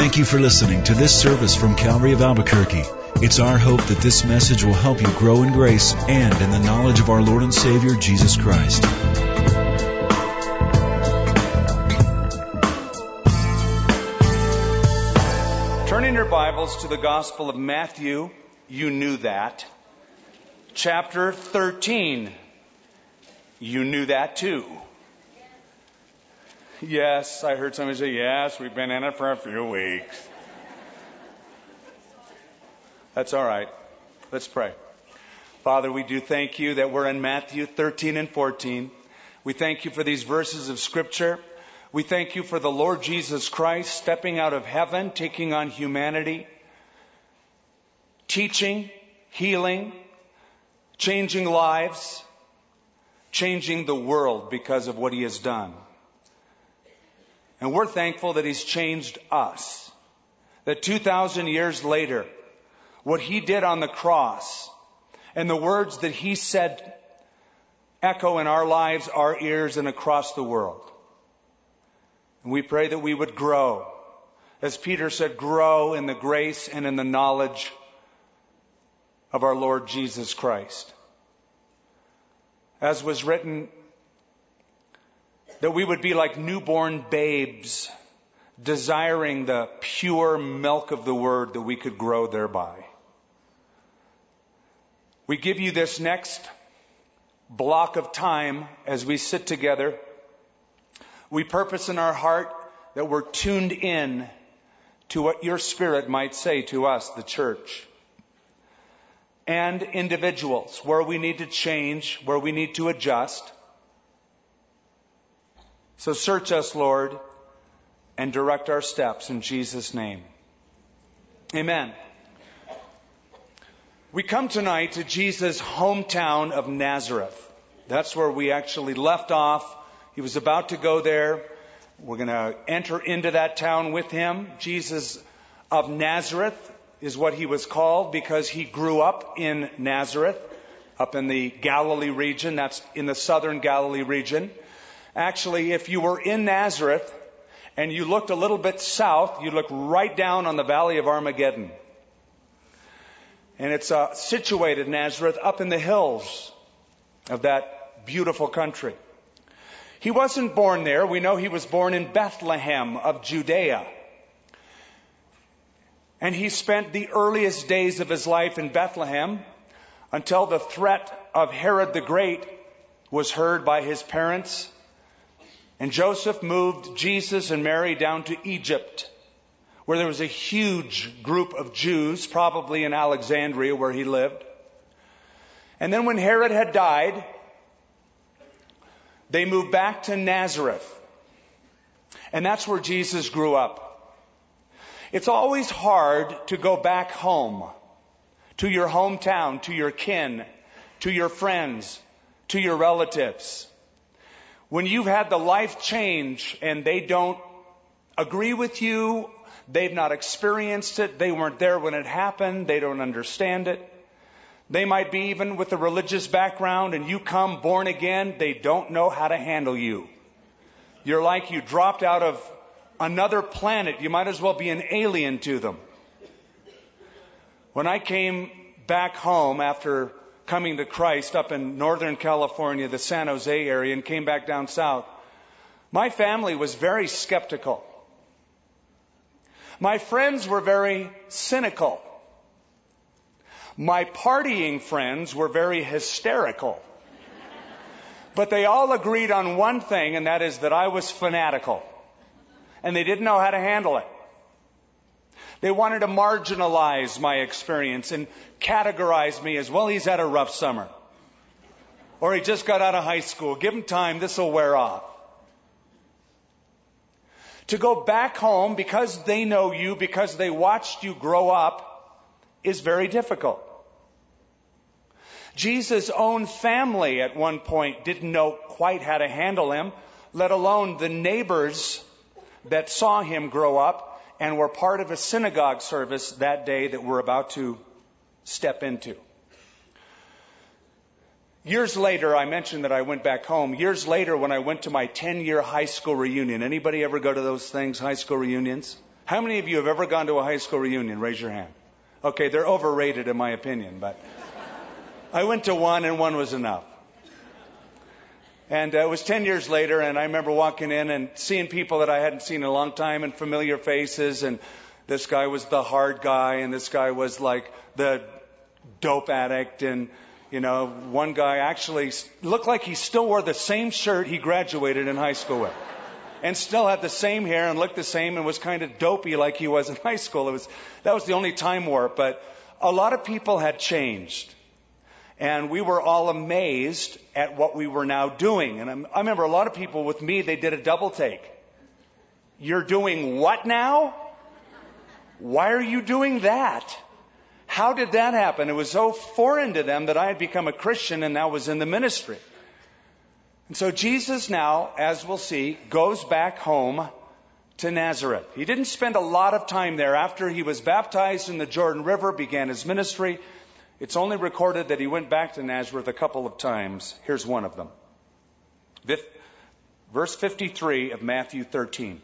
Thank you for listening to this service from Calvary of Albuquerque. It's our hope that this message will help you grow in grace and in the knowledge of our Lord and Savior, Jesus Christ. Turning your Bibles to the Gospel of Matthew, you knew that. Chapter 13, you knew that too. Yes, I heard somebody say, yes, we've been in it for a few weeks. That's all right. Let's pray. Father, we do thank you that we're in Matthew 13 and 14. We thank you for these verses of Scripture. We thank you for the Lord Jesus Christ stepping out of heaven, taking on humanity, teaching, healing, changing lives, changing the world because of what he has done. And we're thankful that He's changed us. That 2,000 years later, what He did on the cross and the words that He said echo in our lives, our ears, and across the world. And we pray that we would grow. As Peter said, grow in the grace and in the knowledge of our Lord Jesus Christ. As was written that we would be like newborn babes, desiring the pure milk of the word that we could grow thereby. We give you this next block of time as we sit together. We purpose in our heart that we're tuned in to what your spirit might say to us, the church. And individuals, where we need to change, where we need to adjust. So search us, Lord, and direct our steps in Jesus' name. Amen. We come tonight to Jesus' hometown of Nazareth. That's where we actually left off. He was about to go there. We're going to enter into that town with him. Jesus of Nazareth is what he was called because he grew up in Nazareth, up in the Galilee region. That's in the southern Galilee region. Actually, if you were in Nazareth and you looked a little bit south, you look right down on the valley of Armageddon. And it's uh, situated, Nazareth, up in the hills of that beautiful country. He wasn't born there. We know he was born in Bethlehem of Judea. And he spent the earliest days of his life in Bethlehem until the threat of Herod the Great was heard by his parents and Joseph moved Jesus and Mary down to Egypt, where there was a huge group of Jews, probably in Alexandria where he lived. And then when Herod had died, they moved back to Nazareth. And that's where Jesus grew up. It's always hard to go back home, to your hometown, to your kin, to your friends, to your relatives. When you've had the life change and they don't agree with you, they've not experienced it, they weren't there when it happened, they don't understand it. They might be even with a religious background and you come born again, they don't know how to handle you. You're like you dropped out of another planet. You might as well be an alien to them. When I came back home after coming to Christ up in Northern California, the San Jose area, and came back down south, my family was very skeptical. My friends were very cynical. My partying friends were very hysterical. But they all agreed on one thing, and that is that I was fanatical. And they didn't know how to handle it. They wanted to marginalize my experience and categorize me as, well, he's had a rough summer. Or he just got out of high school. Give him time, this will wear off. To go back home because they know you, because they watched you grow up, is very difficult. Jesus' own family at one point didn't know quite how to handle him, let alone the neighbors that saw him grow up and were part of a synagogue service that day that we're about to step into. Years later, I mentioned that I went back home. Years later, when I went to my 10 year high school reunion, anybody ever go to those things, high school reunions? How many of you have ever gone to a high school reunion? Raise your hand. Okay, they're overrated in my opinion, but I went to one and one was enough. And uh, it was 10 years later, and I remember walking in and seeing people that I hadn't seen in a long time and familiar faces. And this guy was the hard guy, and this guy was like the dope addict. And, you know, one guy actually looked like he still wore the same shirt he graduated in high school with. And still had the same hair and looked the same and was kind of dopey like he was in high school. It was, that was the only time warp. But a lot of people had changed. And we were all amazed at what we were now doing. And I remember a lot of people with me, they did a double take. You're doing what now? Why are you doing that? How did that happen? It was so foreign to them that I had become a Christian and now was in the ministry. And so Jesus now, as we'll see, goes back home to Nazareth. He didn't spend a lot of time there after he was baptized in the Jordan River, began his ministry. It's only recorded that he went back to Nazareth a couple of times. Here's one of them. Verse 53 of Matthew 13.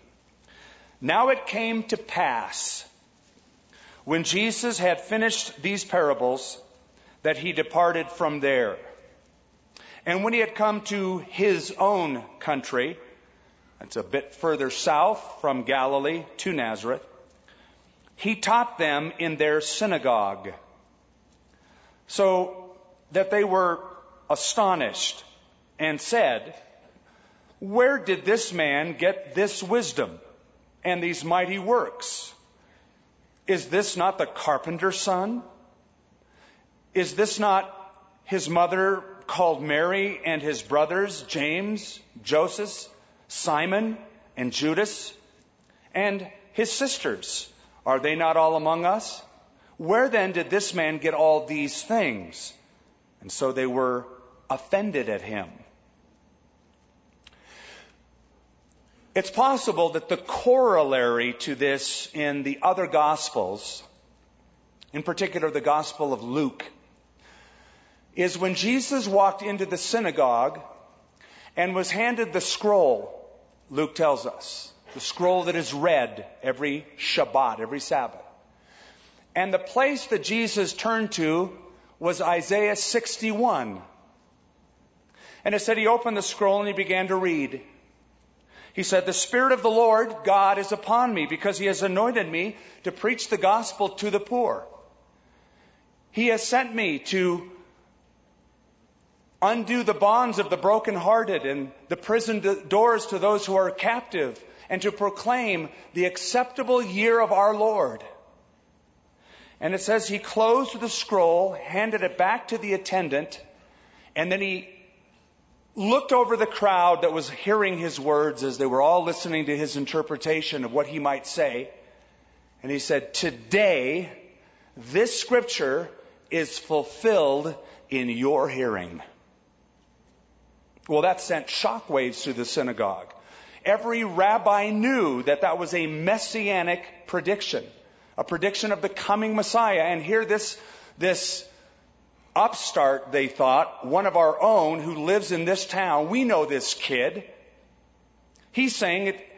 Now it came to pass when Jesus had finished these parables that he departed from there. And when he had come to his own country, that's a bit further south from Galilee to Nazareth, he taught them in their synagogue so that they were astonished and said, Where did this man get this wisdom and these mighty works? Is this not the carpenter's son? Is this not his mother called Mary and his brothers James, Joseph, Simon, and Judas? And his sisters, are they not all among us? Where then did this man get all these things? And so they were offended at him. It's possible that the corollary to this in the other Gospels, in particular the Gospel of Luke, is when Jesus walked into the synagogue and was handed the scroll, Luke tells us, the scroll that is read every Shabbat, every Sabbath. And the place that Jesus turned to was Isaiah 61. And it said he opened the scroll and he began to read. He said, The Spirit of the Lord God is upon me because he has anointed me to preach the gospel to the poor. He has sent me to undo the bonds of the brokenhearted and the prison doors to those who are captive and to proclaim the acceptable year of our Lord. And it says he closed the scroll, handed it back to the attendant, and then he looked over the crowd that was hearing his words as they were all listening to his interpretation of what he might say. And he said, Today, this scripture is fulfilled in your hearing. Well, that sent shockwaves through the synagogue. Every rabbi knew that that was a messianic prediction a prediction of the coming Messiah. And here this, this upstart, they thought, one of our own who lives in this town, we know this kid. He's saying it,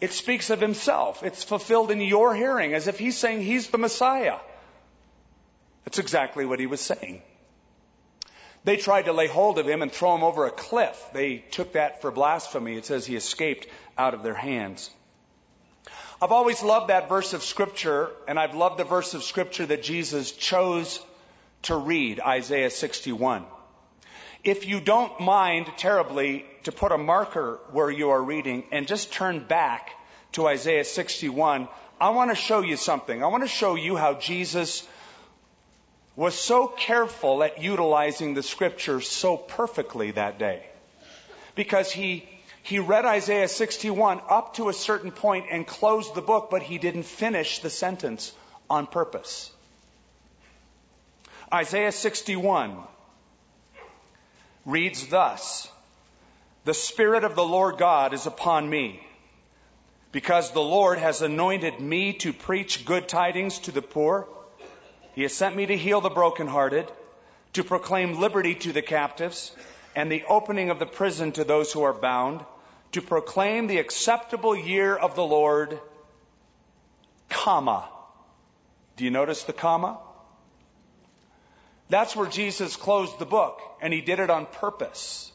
it speaks of himself. It's fulfilled in your hearing as if he's saying he's the Messiah. That's exactly what he was saying. They tried to lay hold of him and throw him over a cliff. They took that for blasphemy. It says he escaped out of their hands. I've always loved that verse of scripture, and I've loved the verse of scripture that Jesus chose to read, Isaiah 61. If you don't mind terribly to put a marker where you are reading and just turn back to Isaiah 61, I want to show you something. I want to show you how Jesus was so careful at utilizing the scripture so perfectly that day. Because he he read Isaiah 61 up to a certain point and closed the book, but he didn't finish the sentence on purpose. Isaiah 61 reads thus The Spirit of the Lord God is upon me, because the Lord has anointed me to preach good tidings to the poor. He has sent me to heal the brokenhearted, to proclaim liberty to the captives, and the opening of the prison to those who are bound to proclaim the acceptable year of the Lord comma. Do you notice the comma? That's where Jesus closed the book, and he did it on purpose.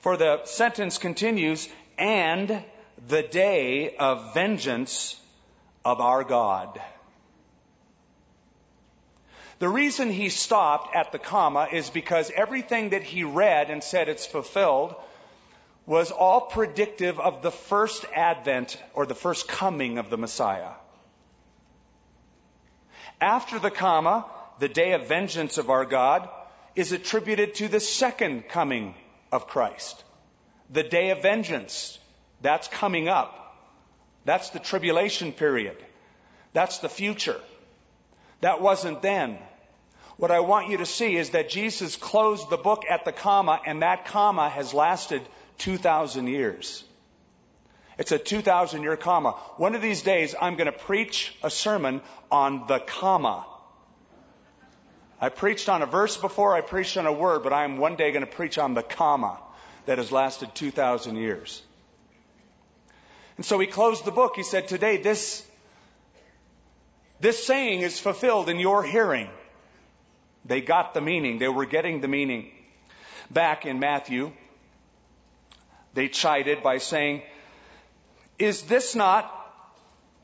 For the sentence continues, and the day of vengeance of our God. The reason he stopped at the comma is because everything that he read and said it's fulfilled was all predictive of the first advent or the first coming of the Messiah. After the comma, the day of vengeance of our God is attributed to the second coming of Christ. The day of vengeance, that's coming up. That's the tribulation period. That's the future. That wasn't then. What I want you to see is that Jesus closed the book at the comma, and that comma has lasted 2,000 years. It's a 2,000 year comma. One of these days, I'm going to preach a sermon on the comma. I preached on a verse before, I preached on a word, but I'm one day going to preach on the comma that has lasted 2,000 years. And so he closed the book. He said, Today, this, this saying is fulfilled in your hearing. They got the meaning. They were getting the meaning. Back in Matthew, they chided by saying, Is this not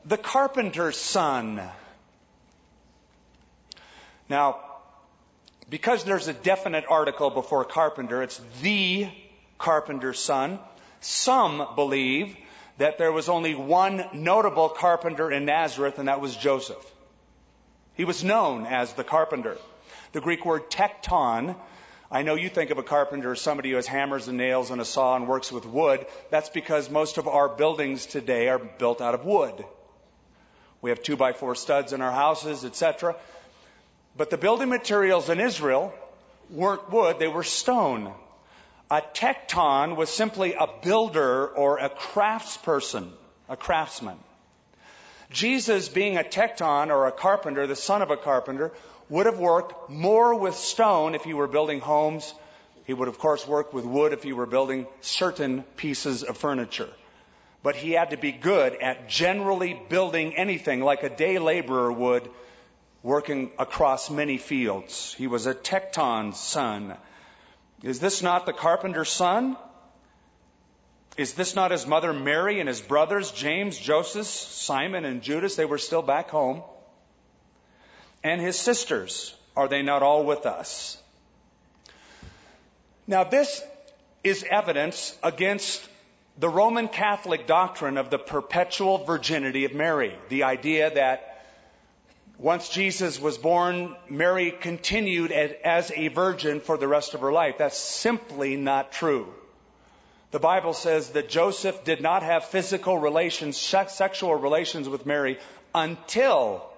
the carpenter's son? Now, because there's a definite article before carpenter, it's the carpenter's son. Some believe that there was only one notable carpenter in Nazareth, and that was Joseph. He was known as the carpenter. The Greek word tekton, I know you think of a carpenter as somebody who has hammers and nails and a saw and works with wood. That's because most of our buildings today are built out of wood. We have two by four studs in our houses, etc. But the building materials in Israel weren't wood, they were stone. A tekton was simply a builder or a craftsperson, a craftsman. Jesus, being a tekton or a carpenter, the son of a carpenter, would have worked more with stone if he were building homes. He would, of course, work with wood if he were building certain pieces of furniture. But he had to be good at generally building anything like a day laborer would working across many fields. He was a tekton's son. Is this not the carpenter's son? Is this not his mother Mary and his brothers, James, Joseph, Simon, and Judas? They were still back home and his sisters, are they not all with us? Now, this is evidence against the Roman Catholic doctrine of the perpetual virginity of Mary. The idea that once Jesus was born, Mary continued as a virgin for the rest of her life. That's simply not true. The Bible says that Joseph did not have physical relations, sexual relations with Mary until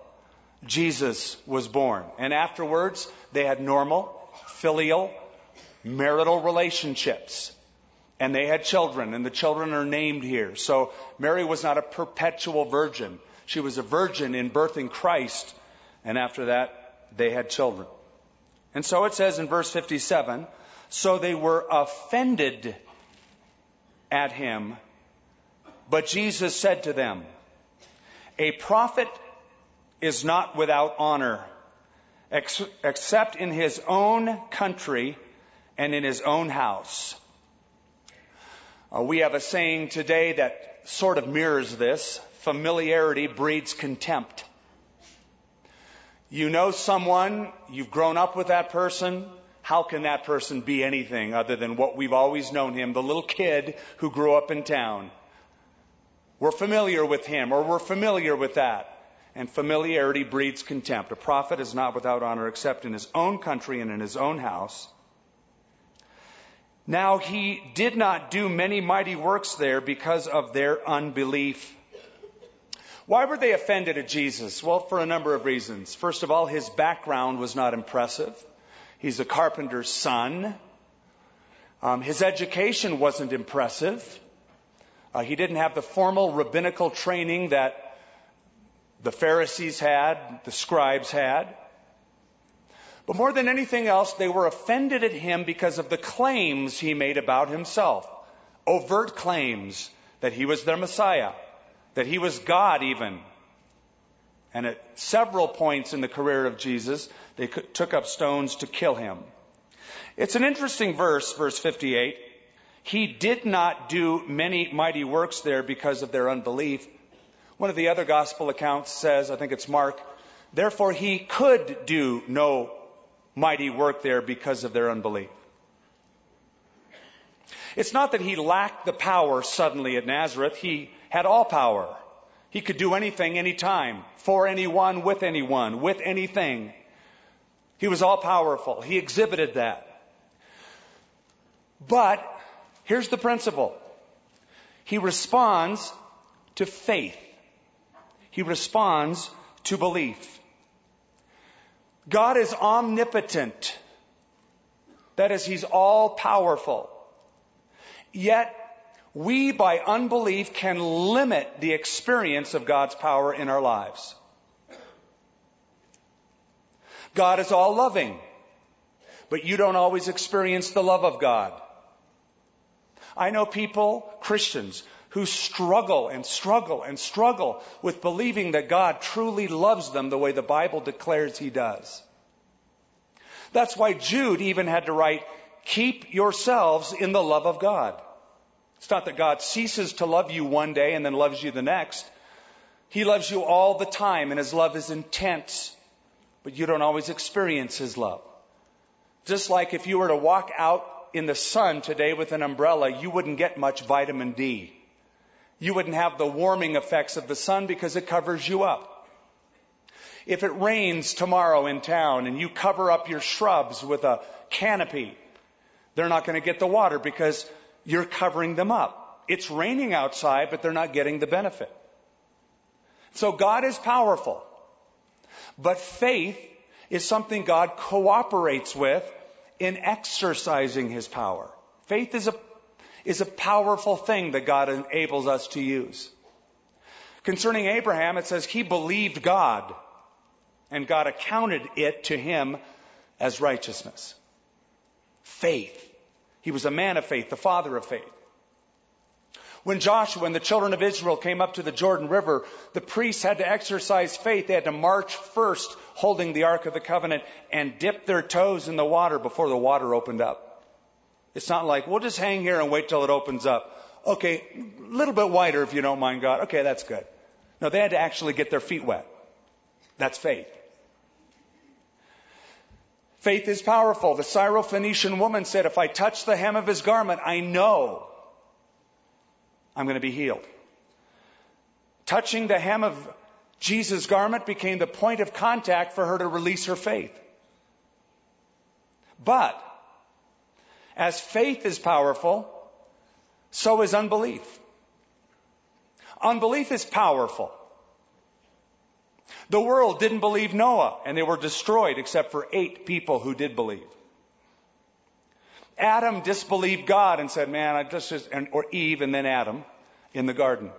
Jesus was born. And afterwards, they had normal, filial, marital relationships. And they had children, and the children are named here. So Mary was not a perpetual virgin. She was a virgin in birthing Christ, and after that, they had children. And so it says in verse 57 so they were offended at him, but Jesus said to them, A prophet is not without honor, ex- except in his own country and in his own house. Uh, we have a saying today that sort of mirrors this familiarity breeds contempt. You know someone, you've grown up with that person. How can that person be anything other than what we've always known him, the little kid who grew up in town? We're familiar with him or we're familiar with that and familiarity breeds contempt. A prophet is not without honor except in his own country and in his own house. Now he did not do many mighty works there because of their unbelief. Why were they offended at Jesus? Well, for a number of reasons. First of all, his background was not impressive. He's a carpenter's son. Um, his education wasn't impressive. Uh, he didn't have the formal rabbinical training that the Pharisees had, the scribes had. But more than anything else, they were offended at him because of the claims he made about himself. Overt claims that he was their Messiah, that he was God even. And at several points in the career of Jesus, they took up stones to kill him. It's an interesting verse, verse 58. He did not do many mighty works there because of their unbelief. One of the other gospel accounts says, I think it's Mark, therefore he could do no mighty work there because of their unbelief. It's not that he lacked the power suddenly at Nazareth. He had all power. He could do anything, anytime, for anyone, with anyone, with anything. He was all powerful. He exhibited that. But here's the principle. He responds to faith. He responds to belief. God is omnipotent. That is, He's all powerful. Yet, we by unbelief can limit the experience of God's power in our lives. God is all loving, but you don't always experience the love of God. I know people, Christians, who struggle and struggle and struggle with believing that God truly loves them the way the Bible declares He does. That's why Jude even had to write, keep yourselves in the love of God. It's not that God ceases to love you one day and then loves you the next. He loves you all the time and His love is intense, but you don't always experience His love. Just like if you were to walk out in the sun today with an umbrella, you wouldn't get much vitamin D. You wouldn't have the warming effects of the sun because it covers you up. If it rains tomorrow in town and you cover up your shrubs with a canopy, they're not going to get the water because you're covering them up. It's raining outside, but they're not getting the benefit. So God is powerful. But faith is something God cooperates with in exercising his power. Faith is a, is a powerful thing that God enables us to use. Concerning Abraham, it says he believed God and God accounted it to him as righteousness. Faith. He was a man of faith, the father of faith. When Joshua and the children of Israel came up to the Jordan River, the priests had to exercise faith. They had to march first holding the Ark of the Covenant and dip their toes in the water before the water opened up. It's not like, we'll just hang here and wait till it opens up. Okay, a little bit wider if you don't mind, God. Okay, that's good. No, they had to actually get their feet wet. That's faith. Faith is powerful. The Syrophoenician woman said, if I touch the hem of his garment, I know I'm going to be healed. Touching the hem of Jesus' garment became the point of contact for her to release her faith. But, as faith is powerful, so is unbelief. Unbelief is powerful. The world didn't believe Noah, and they were destroyed except for eight people who did believe. Adam disbelieved God and said, man, I just, just or Eve and then Adam in the garden.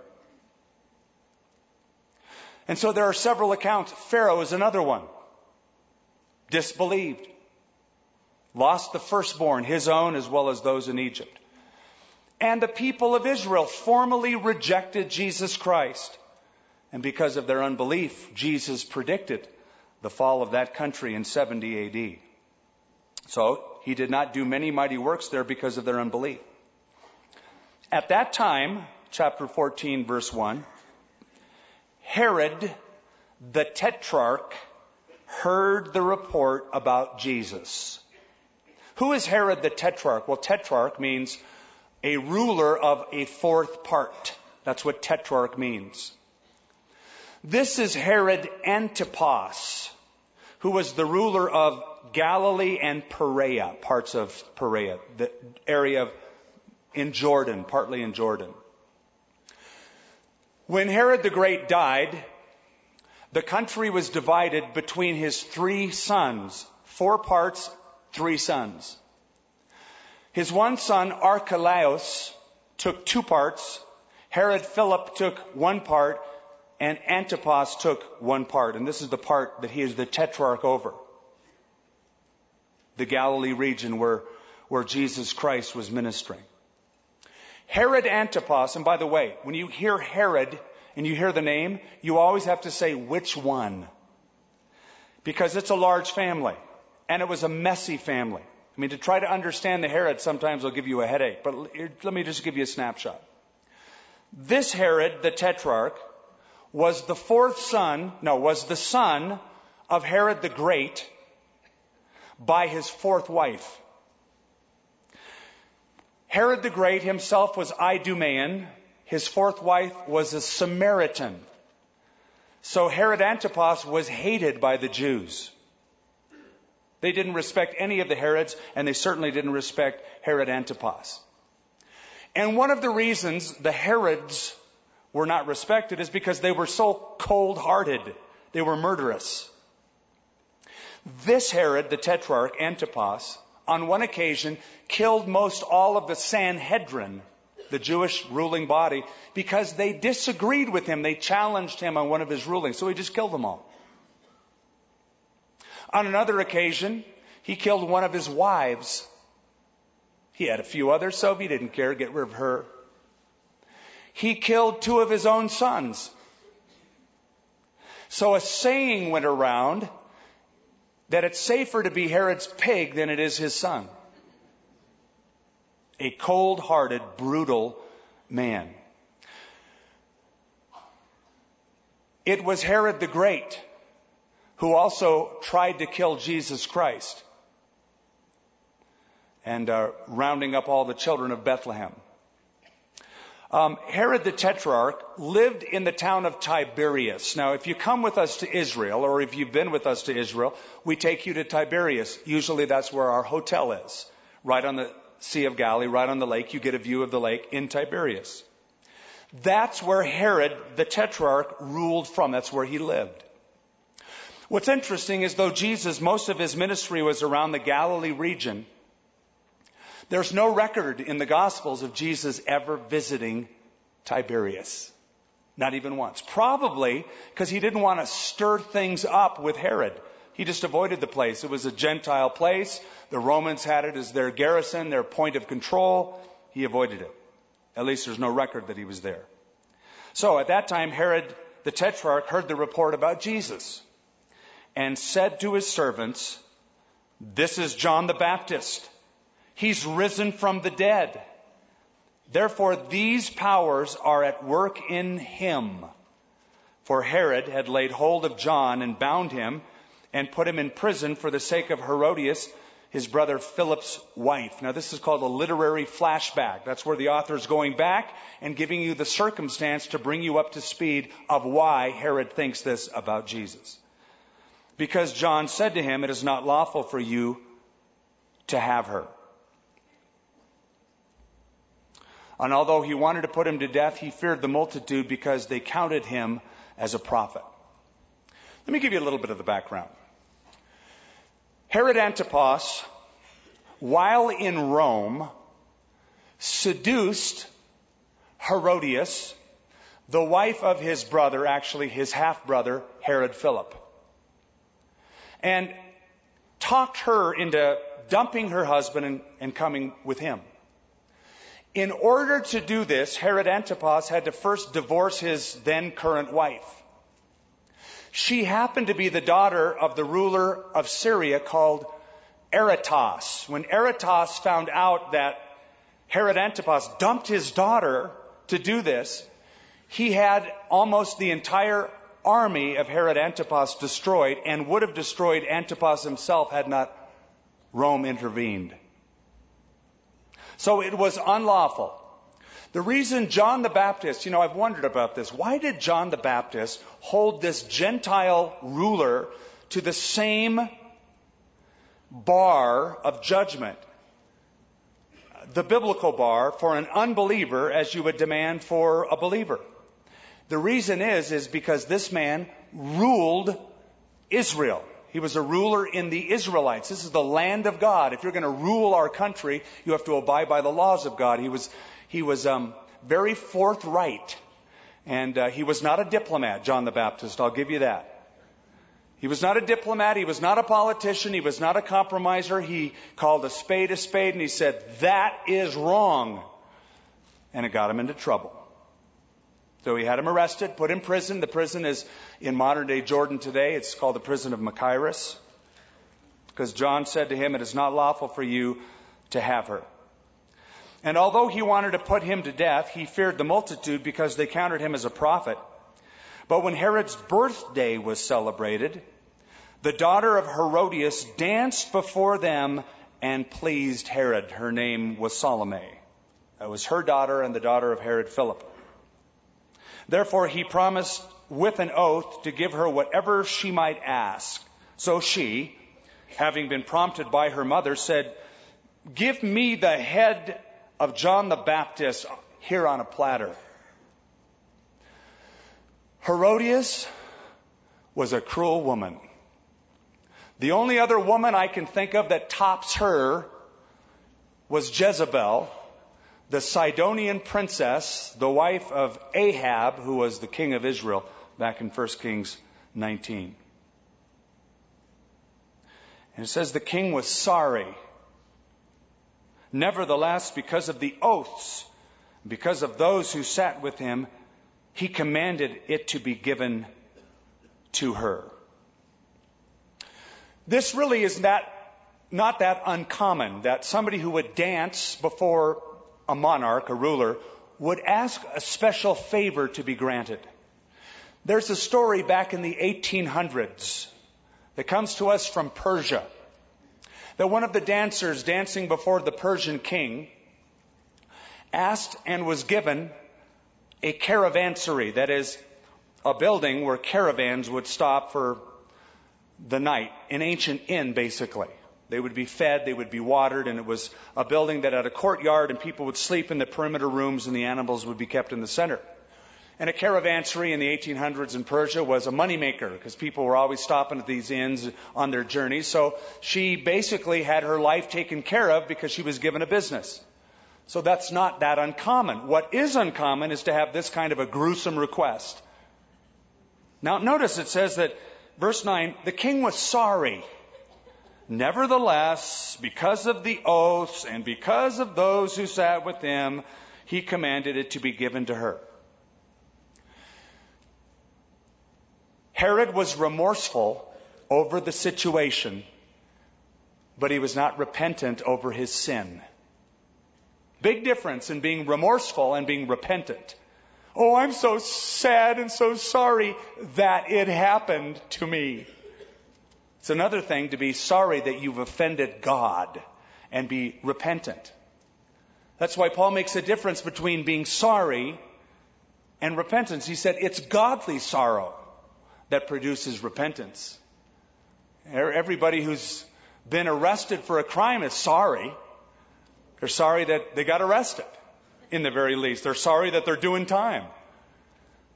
And so there are several accounts. Pharaoh is another one. Disbelieved. Lost the firstborn, his own as well as those in Egypt. And the people of Israel formally rejected Jesus Christ. And because of their unbelief, Jesus predicted the fall of that country in 70 AD. So he did not do many mighty works there because of their unbelief. At that time, chapter 14, verse 1, Herod the Tetrarch heard the report about Jesus. Who is Herod the Tetrarch? Well, Tetrarch means a ruler of a fourth part. That's what Tetrarch means. This is Herod Antipas, who was the ruler of Galilee and Perea, parts of Perea, the area of, in Jordan, partly in Jordan. When Herod the Great died, the country was divided between his three sons, four parts, three sons. His one son, Archelaus, took two parts. Herod Philip took one part, and Antipas took one part, and this is the part that he is the tetrarch over. The Galilee region where, where Jesus Christ was ministering. Herod Antipas, and by the way, when you hear Herod and you hear the name, you always have to say which one. Because it's a large family. And it was a messy family. I mean, to try to understand the Herod sometimes will give you a headache, but let me just give you a snapshot. This Herod, the Tetrarch, was the fourth son, no, was the son of Herod the Great by his fourth wife. Herod the Great himself was Idumean. His fourth wife was a Samaritan. So Herod Antipas was hated by the Jews. They didn't respect any of the Herods, and they certainly didn't respect Herod Antipas. And one of the reasons the Herods were not respected is because they were so cold hearted. They were murderous. This Herod, the Tetrarch, Antipas, on one occasion killed most all of the Sanhedrin, the Jewish ruling body, because they disagreed with him. They challenged him on one of his rulings. So he just killed them all. On another occasion, he killed one of his wives. He had a few others, so he didn't care, to get rid of her. He killed two of his own sons. So a saying went around that it's safer to be Herod's pig than it is his son. A cold hearted, brutal man. It was Herod the Great who also tried to kill Jesus Christ and uh, rounding up all the children of Bethlehem. Um, Herod the Tetrarch lived in the town of Tiberias. Now, if you come with us to Israel, or if you've been with us to Israel, we take you to Tiberias. Usually that's where our hotel is, right on the Sea of Galilee, right on the lake. You get a view of the lake in Tiberias. That's where Herod the Tetrarch ruled from. That's where he lived. What's interesting is though Jesus, most of his ministry was around the Galilee region, there's no record in the Gospels of Jesus ever visiting Tiberias. Not even once. Probably because he didn't want to stir things up with Herod. He just avoided the place. It was a Gentile place. The Romans had it as their garrison, their point of control. He avoided it. At least there's no record that he was there. So at that time, Herod the Tetrarch heard the report about Jesus and said to his servants, This is John the Baptist. He's risen from the dead. Therefore, these powers are at work in him. For Herod had laid hold of John and bound him and put him in prison for the sake of Herodias, his brother Philip's wife. Now, this is called a literary flashback. That's where the author is going back and giving you the circumstance to bring you up to speed of why Herod thinks this about Jesus. Because John said to him, It is not lawful for you to have her. And although he wanted to put him to death, he feared the multitude because they counted him as a prophet. Let me give you a little bit of the background. Herod Antipas, while in Rome, seduced Herodias, the wife of his brother, actually his half brother, Herod Philip, and talked her into dumping her husband and, and coming with him. In order to do this, Herod Antipas had to first divorce his then current wife. She happened to be the daughter of the ruler of Syria called Aretas. When Aretas found out that Herod Antipas dumped his daughter to do this, he had almost the entire army of Herod Antipas destroyed and would have destroyed Antipas himself had not Rome intervened. So it was unlawful. The reason John the Baptist, you know, I've wondered about this. Why did John the Baptist hold this Gentile ruler to the same bar of judgment? The biblical bar for an unbeliever as you would demand for a believer. The reason is, is because this man ruled Israel. He was a ruler in the Israelites. This is the land of God. If you're going to rule our country, you have to abide by the laws of God. He was, he was um, very forthright. And uh, he was not a diplomat, John the Baptist. I'll give you that. He was not a diplomat. He was not a politician. He was not a compromiser. He called a spade a spade and he said, that is wrong. And it got him into trouble. So he had him arrested, put in prison. The prison is in modern day Jordan today. It's called the prison of Machaerus. Because John said to him, It is not lawful for you to have her. And although he wanted to put him to death, he feared the multitude because they counted him as a prophet. But when Herod's birthday was celebrated, the daughter of Herodias danced before them and pleased Herod. Her name was Salome. That was her daughter and the daughter of Herod Philip. Therefore, he promised with an oath to give her whatever she might ask. So she, having been prompted by her mother, said, Give me the head of John the Baptist here on a platter. Herodias was a cruel woman. The only other woman I can think of that tops her was Jezebel, the Sidonian princess, the wife of Ahab, who was the king of Israel back in 1 Kings 19. And it says the king was sorry. Nevertheless, because of the oaths, because of those who sat with him, he commanded it to be given to her. This really is not, not that uncommon that somebody who would dance before a monarch, a ruler, would ask a special favor to be granted. There's a story back in the 1800s that comes to us from Persia that one of the dancers dancing before the Persian king asked and was given a caravansary, that is, a building where caravans would stop for the night, an ancient inn basically. They would be fed, they would be watered, and it was a building that had a courtyard and people would sleep in the perimeter rooms and the animals would be kept in the center. And a caravansary in the 1800s in Persia was a moneymaker because people were always stopping at these inns on their journeys. So she basically had her life taken care of because she was given a business. So that's not that uncommon. What is uncommon is to have this kind of a gruesome request. Now notice it says that, verse 9, the king was sorry. Nevertheless, because of the oaths and because of those who sat with him, he commanded it to be given to her. Herod was remorseful over the situation, but he was not repentant over his sin. Big difference in being remorseful and being repentant. Oh, I'm so sad and so sorry that it happened to me. It's another thing to be sorry that you've offended God and be repentant. That's why Paul makes a difference between being sorry and repentance. He said it's godly sorrow that produces repentance. Everybody who's been arrested for a crime is sorry. They're sorry that they got arrested, in the very least. They're sorry that they're doing time.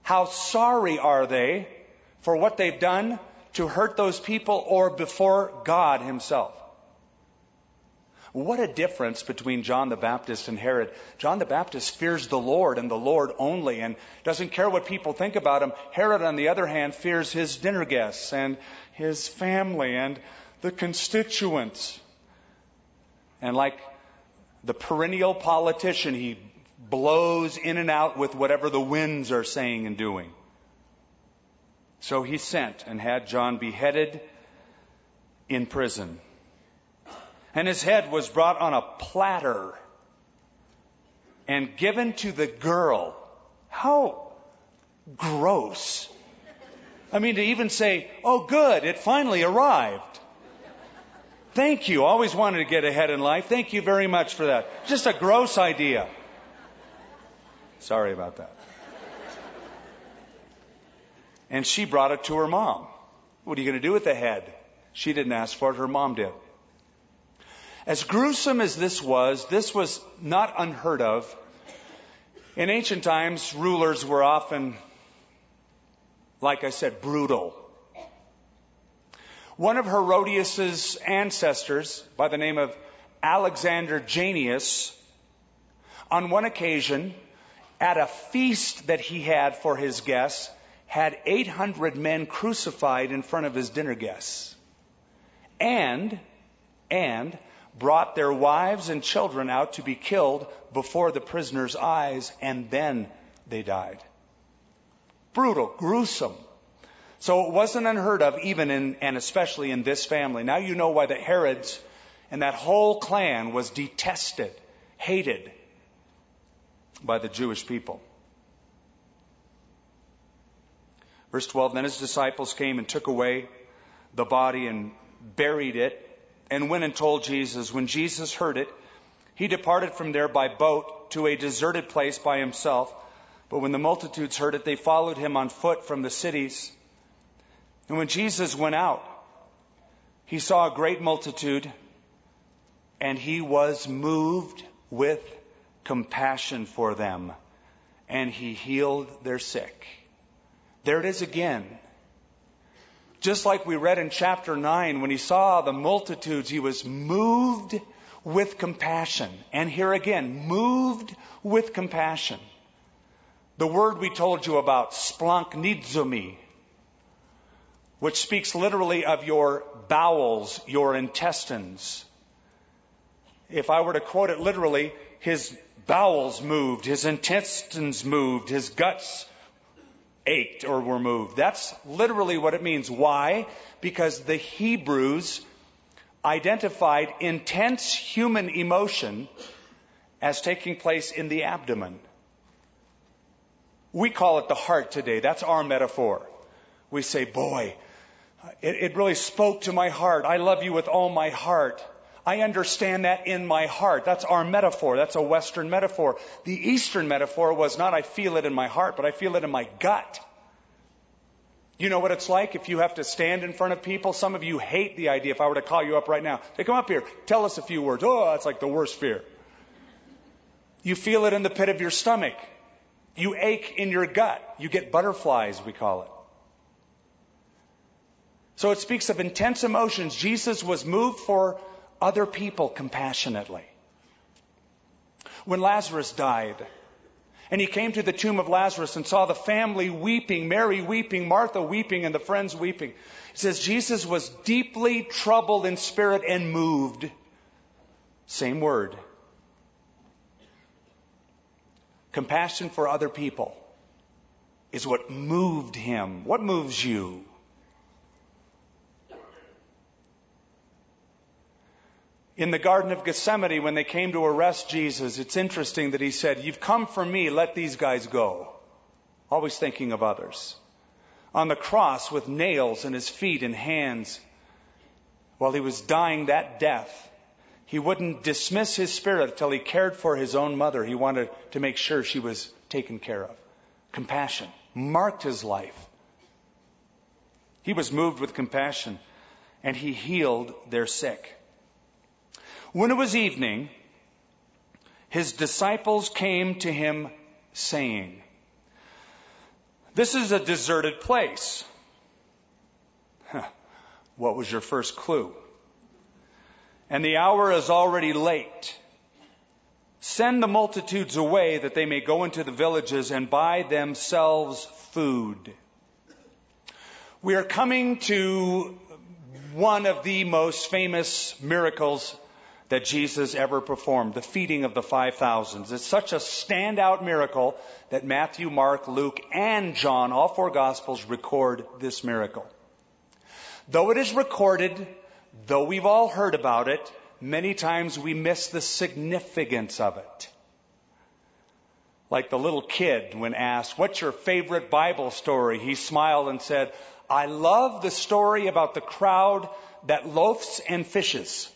How sorry are they for what they've done to hurt those people or before God Himself? What a difference between John the Baptist and Herod. John the Baptist fears the Lord and the Lord only and doesn't care what people think about him. Herod, on the other hand, fears his dinner guests and his family and the constituents. And like the perennial politician. He blows in and out with whatever the winds are saying and doing. So he sent and had John beheaded in prison. And his head was brought on a platter and given to the girl. How gross. I mean, to even say, oh, good, it finally arrived. Thank you. Always wanted to get ahead in life. Thank you very much for that. Just a gross idea. Sorry about that. And she brought it to her mom. What are you going to do with the head? She didn't ask for it, her mom did. As gruesome as this was, this was not unheard of. In ancient times, rulers were often, like I said, brutal. One of Herodias' ancestors, by the name of Alexander Jannaeus, on one occasion, at a feast that he had for his guests, had 800 men crucified in front of his dinner guests. And, and, brought their wives and children out to be killed before the prisoners' eyes, and then they died. Brutal, gruesome. So it wasn't unheard of, even in, and especially in this family. Now you know why the Herods and that whole clan was detested, hated by the Jewish people. Verse 12 Then his disciples came and took away the body and buried it and went and told Jesus. When Jesus heard it, he departed from there by boat to a deserted place by himself. But when the multitudes heard it, they followed him on foot from the cities. And when Jesus went out, he saw a great multitude, and he was moved with compassion for them, and he healed their sick. There it is again. Just like we read in chapter 9, when he saw the multitudes, he was moved with compassion. And here again, moved with compassion. The word we told you about, splanchnizomai, which speaks literally of your bowels, your intestines. If I were to quote it literally, his bowels moved, his intestines moved, his guts ached or were moved. That's literally what it means. Why? Because the Hebrews identified intense human emotion as taking place in the abdomen. We call it the heart today. That's our metaphor. We say, boy, it, it, really spoke to my heart. I love you with all my heart. I understand that in my heart. That's our metaphor. That's a Western metaphor. The Eastern metaphor was not I feel it in my heart, but I feel it in my gut. You know what it's like if you have to stand in front of people? Some of you hate the idea if I were to call you up right now. Say, come up here. Tell us a few words. Oh, that's like the worst fear. You feel it in the pit of your stomach. You ache in your gut. You get butterflies, we call it. So it speaks of intense emotions. Jesus was moved for other people compassionately. When Lazarus died, and he came to the tomb of Lazarus and saw the family weeping, Mary weeping, Martha weeping, and the friends weeping. It says Jesus was deeply troubled in spirit and moved. Same word. Compassion for other people is what moved him. What moves you? In the Garden of Gethsemane, when they came to arrest Jesus, it's interesting that he said, You've come for me, let these guys go. Always thinking of others. On the cross with nails in his feet and hands, while he was dying that death, he wouldn't dismiss his spirit until he cared for his own mother. He wanted to make sure she was taken care of. Compassion marked his life. He was moved with compassion and he healed their sick. When it was evening, his disciples came to him saying, This is a deserted place. Huh. What was your first clue? And the hour is already late. Send the multitudes away that they may go into the villages and buy themselves food. We are coming to one of the most famous miracles that Jesus ever performed, the feeding of the 5,000. It's such a standout miracle that Matthew, Mark, Luke, and John, all four Gospels, record this miracle. Though it is recorded, though we've all heard about it, many times we miss the significance of it. Like the little kid when asked, What's your favorite Bible story? He smiled and said, I love the story about the crowd that loafs and fishes.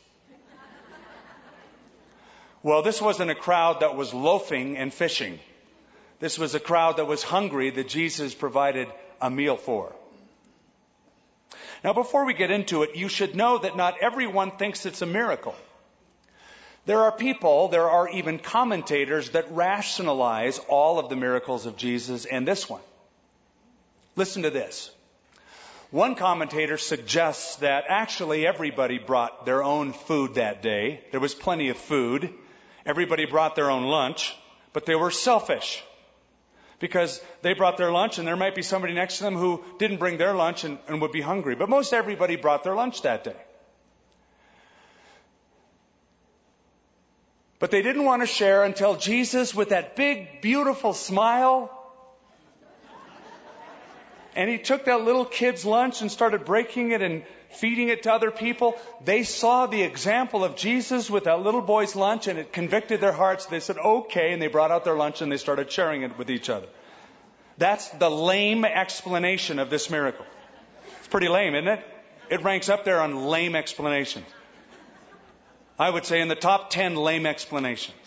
Well, this wasn't a crowd that was loafing and fishing. This was a crowd that was hungry that Jesus provided a meal for. Now, before we get into it, you should know that not everyone thinks it's a miracle. There are people, there are even commentators that rationalize all of the miracles of Jesus and this one. Listen to this. One commentator suggests that actually everybody brought their own food that day. There was plenty of food. Everybody brought their own lunch, but they were selfish because they brought their lunch and there might be somebody next to them who didn't bring their lunch and, and would be hungry. But most everybody brought their lunch that day. But they didn't want to share until Jesus, with that big, beautiful smile, and he took that little kid's lunch and started breaking it and feeding it to other people. They saw the example of Jesus with that little boy's lunch and it convicted their hearts. They said, okay, and they brought out their lunch and they started sharing it with each other. That's the lame explanation of this miracle. It's pretty lame, isn't it? It ranks up there on lame explanations. I would say in the top 10 lame explanations.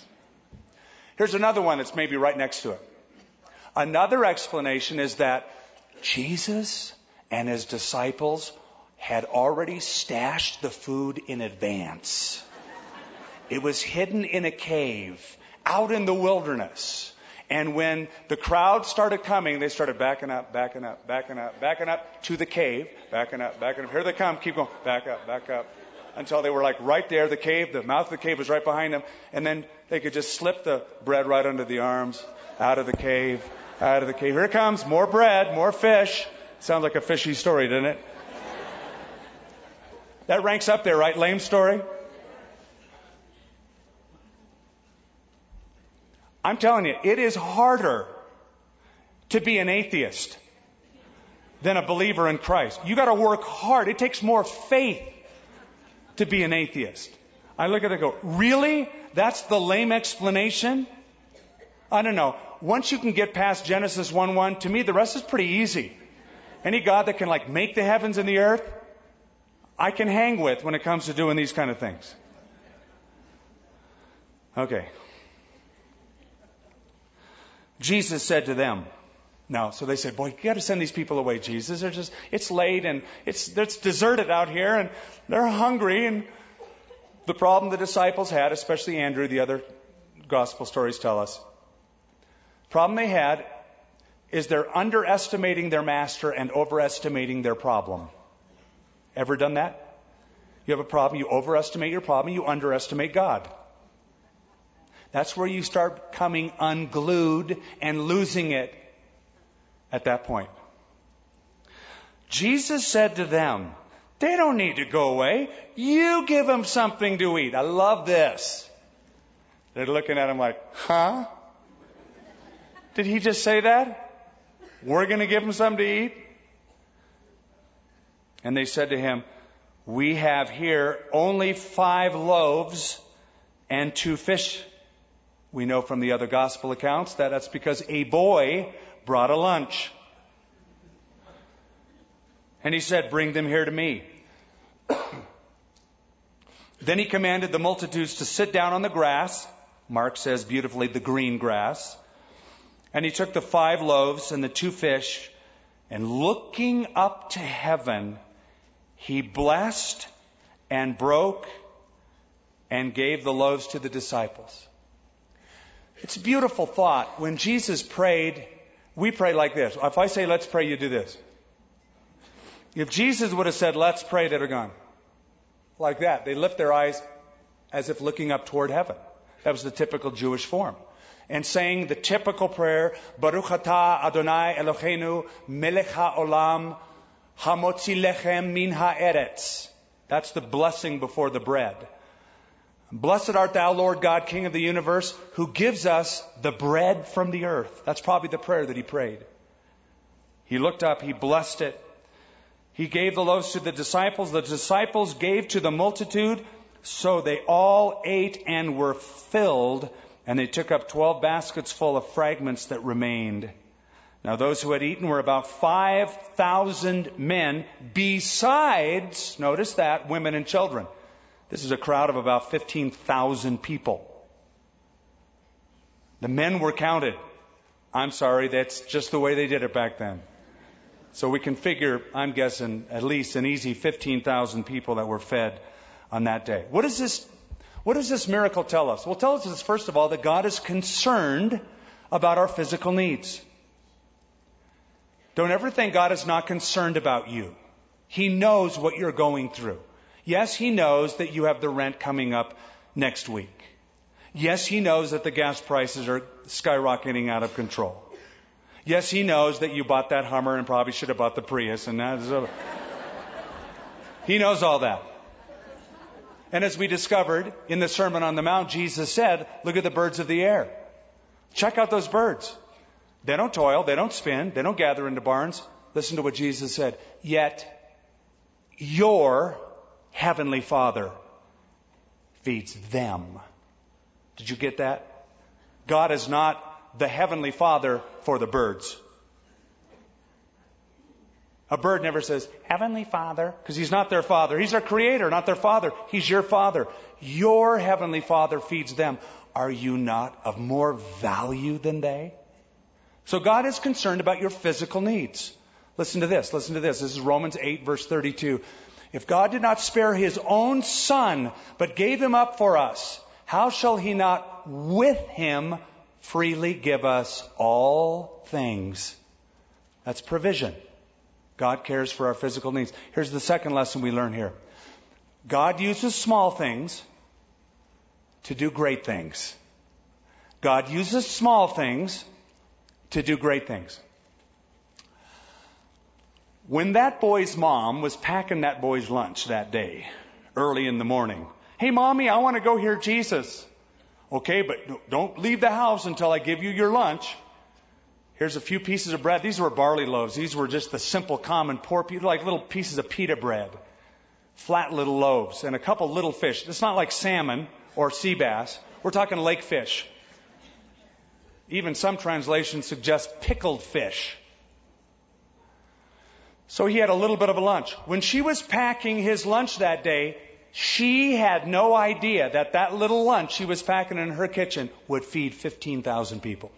Here's another one that's maybe right next to it. Another explanation is that Jesus and his disciples had already stashed the food in advance. It was hidden in a cave out in the wilderness. And when the crowd started coming, they started backing up, backing up, backing up, backing up to the cave, backing up, backing up. Here they come, keep going, back up, back up. Until they were like right there, the cave, the mouth of the cave was right behind them. And then they could just slip the bread right under the arms, out of the cave, out of the cave. Here it comes, more bread, more fish. Sounds like a fishy story, doesn't it? That ranks up there, right? Lame story. I'm telling you, it is harder to be an atheist than a believer in Christ. You gotta work hard. It takes more faith to be an atheist. I look at it and go, really? That's the lame explanation? I don't know. Once you can get past Genesis 1-1, to me the rest is pretty easy. Any God that can like make the heavens and the earth, I can hang with when it comes to doing these kind of things. Okay. Jesus said to them, no. So they said, boy, you got to send these people away, Jesus. They're just, it's late and it's, it's deserted out here and they're hungry. And the problem the disciples had, especially Andrew, the other gospel stories tell us, problem they had is they're underestimating their master and overestimating their problem. Ever done that? You have a problem, you overestimate your problem, you underestimate God. That's where you start coming unglued and losing it at that point. Jesus said to them, they don't need to go away. You give them something to eat. I love this. They're looking at him like, huh? Did he just say that? We're going to give them something to eat? And they said to him, we have here only five loaves and two fish. We know from the other gospel accounts that that's because a boy brought a lunch. And he said, bring them here to me. then he commanded the multitudes to sit down on the grass. Mark says beautifully, the green grass. And he took the five loaves and the two fish, and looking up to heaven, he blessed and broke and gave the loaves to the disciples. It's a beautiful thought. When Jesus prayed, we pray like this. If I say, let's pray, you do this. If Jesus would have said, let's pray, they'd have gone. Like that. They lift their eyes as if looking up toward heaven. That was the typical Jewish form. And saying the typical prayer, Baruch atah Adonai Eloheinu melech haolam hamotzi lechem min haaretz. That's the blessing before the bread. Blessed art thou, Lord God, King of the universe, who gives us the bread from the earth. That's probably the prayer that he prayed. He looked up, he blessed it. He gave the loaves to the disciples. The disciples gave to the multitude. So they all ate and were filled, and they took up twelve baskets full of fragments that remained. Now those who had eaten were about 5,000 men, besides, notice that, women and children. This is a crowd of about 15,000 people. The men were counted. I'm sorry, that's just the way they did it back then. So we can figure, I'm guessing, at least an easy 15,000 people that were fed on that day. What does this, what does this miracle tell us? Well, it tells us, first of all, that God is concerned about our physical needs. Don't ever think God is not concerned about you. He knows what you're going through. Yes, he knows that you have the rent coming up next week. Yes, he knows that the gas prices are skyrocketing out of control. Yes, he knows that you bought that Hummer and probably should have bought the Prius and that is a... He knows all that. And as we discovered in the Sermon on the Mount, Jesus said, look at the birds of the air. Check out those birds. They don't toil, they don't spin, they don't gather into barns. listen to what Jesus said. Yet your heavenly Father feeds them. Did you get that? God is not the heavenly Father for the birds. A bird never says, Heavenly Father, because he's not their father. He's their creator, not their father. He's your father. Your heavenly Father feeds them. Are you not of more value than they? So God is concerned about your physical needs. Listen to this. Listen to this. This is Romans 8 verse 32. If God did not spare his own son, but gave him up for us, how shall he not with him freely give us all things? That's provision. God cares for our physical needs. Here's the second lesson we learn here. God uses small things to do great things. God uses small things to do great things. When that boy's mom was packing that boy's lunch that day, early in the morning, hey mommy, I want to go hear Jesus. Okay, but don't leave the house until I give you your lunch. Here's a few pieces of bread. These were barley loaves. These were just the simple, common, poor people, like little pieces of pita bread. Flat little loaves and a couple little fish. It's not like salmon or sea bass. We're talking lake fish. Even some translations suggest pickled fish. So he had a little bit of a lunch. When she was packing his lunch that day, she had no idea that that little lunch she was packing in her kitchen would feed 15,000 people.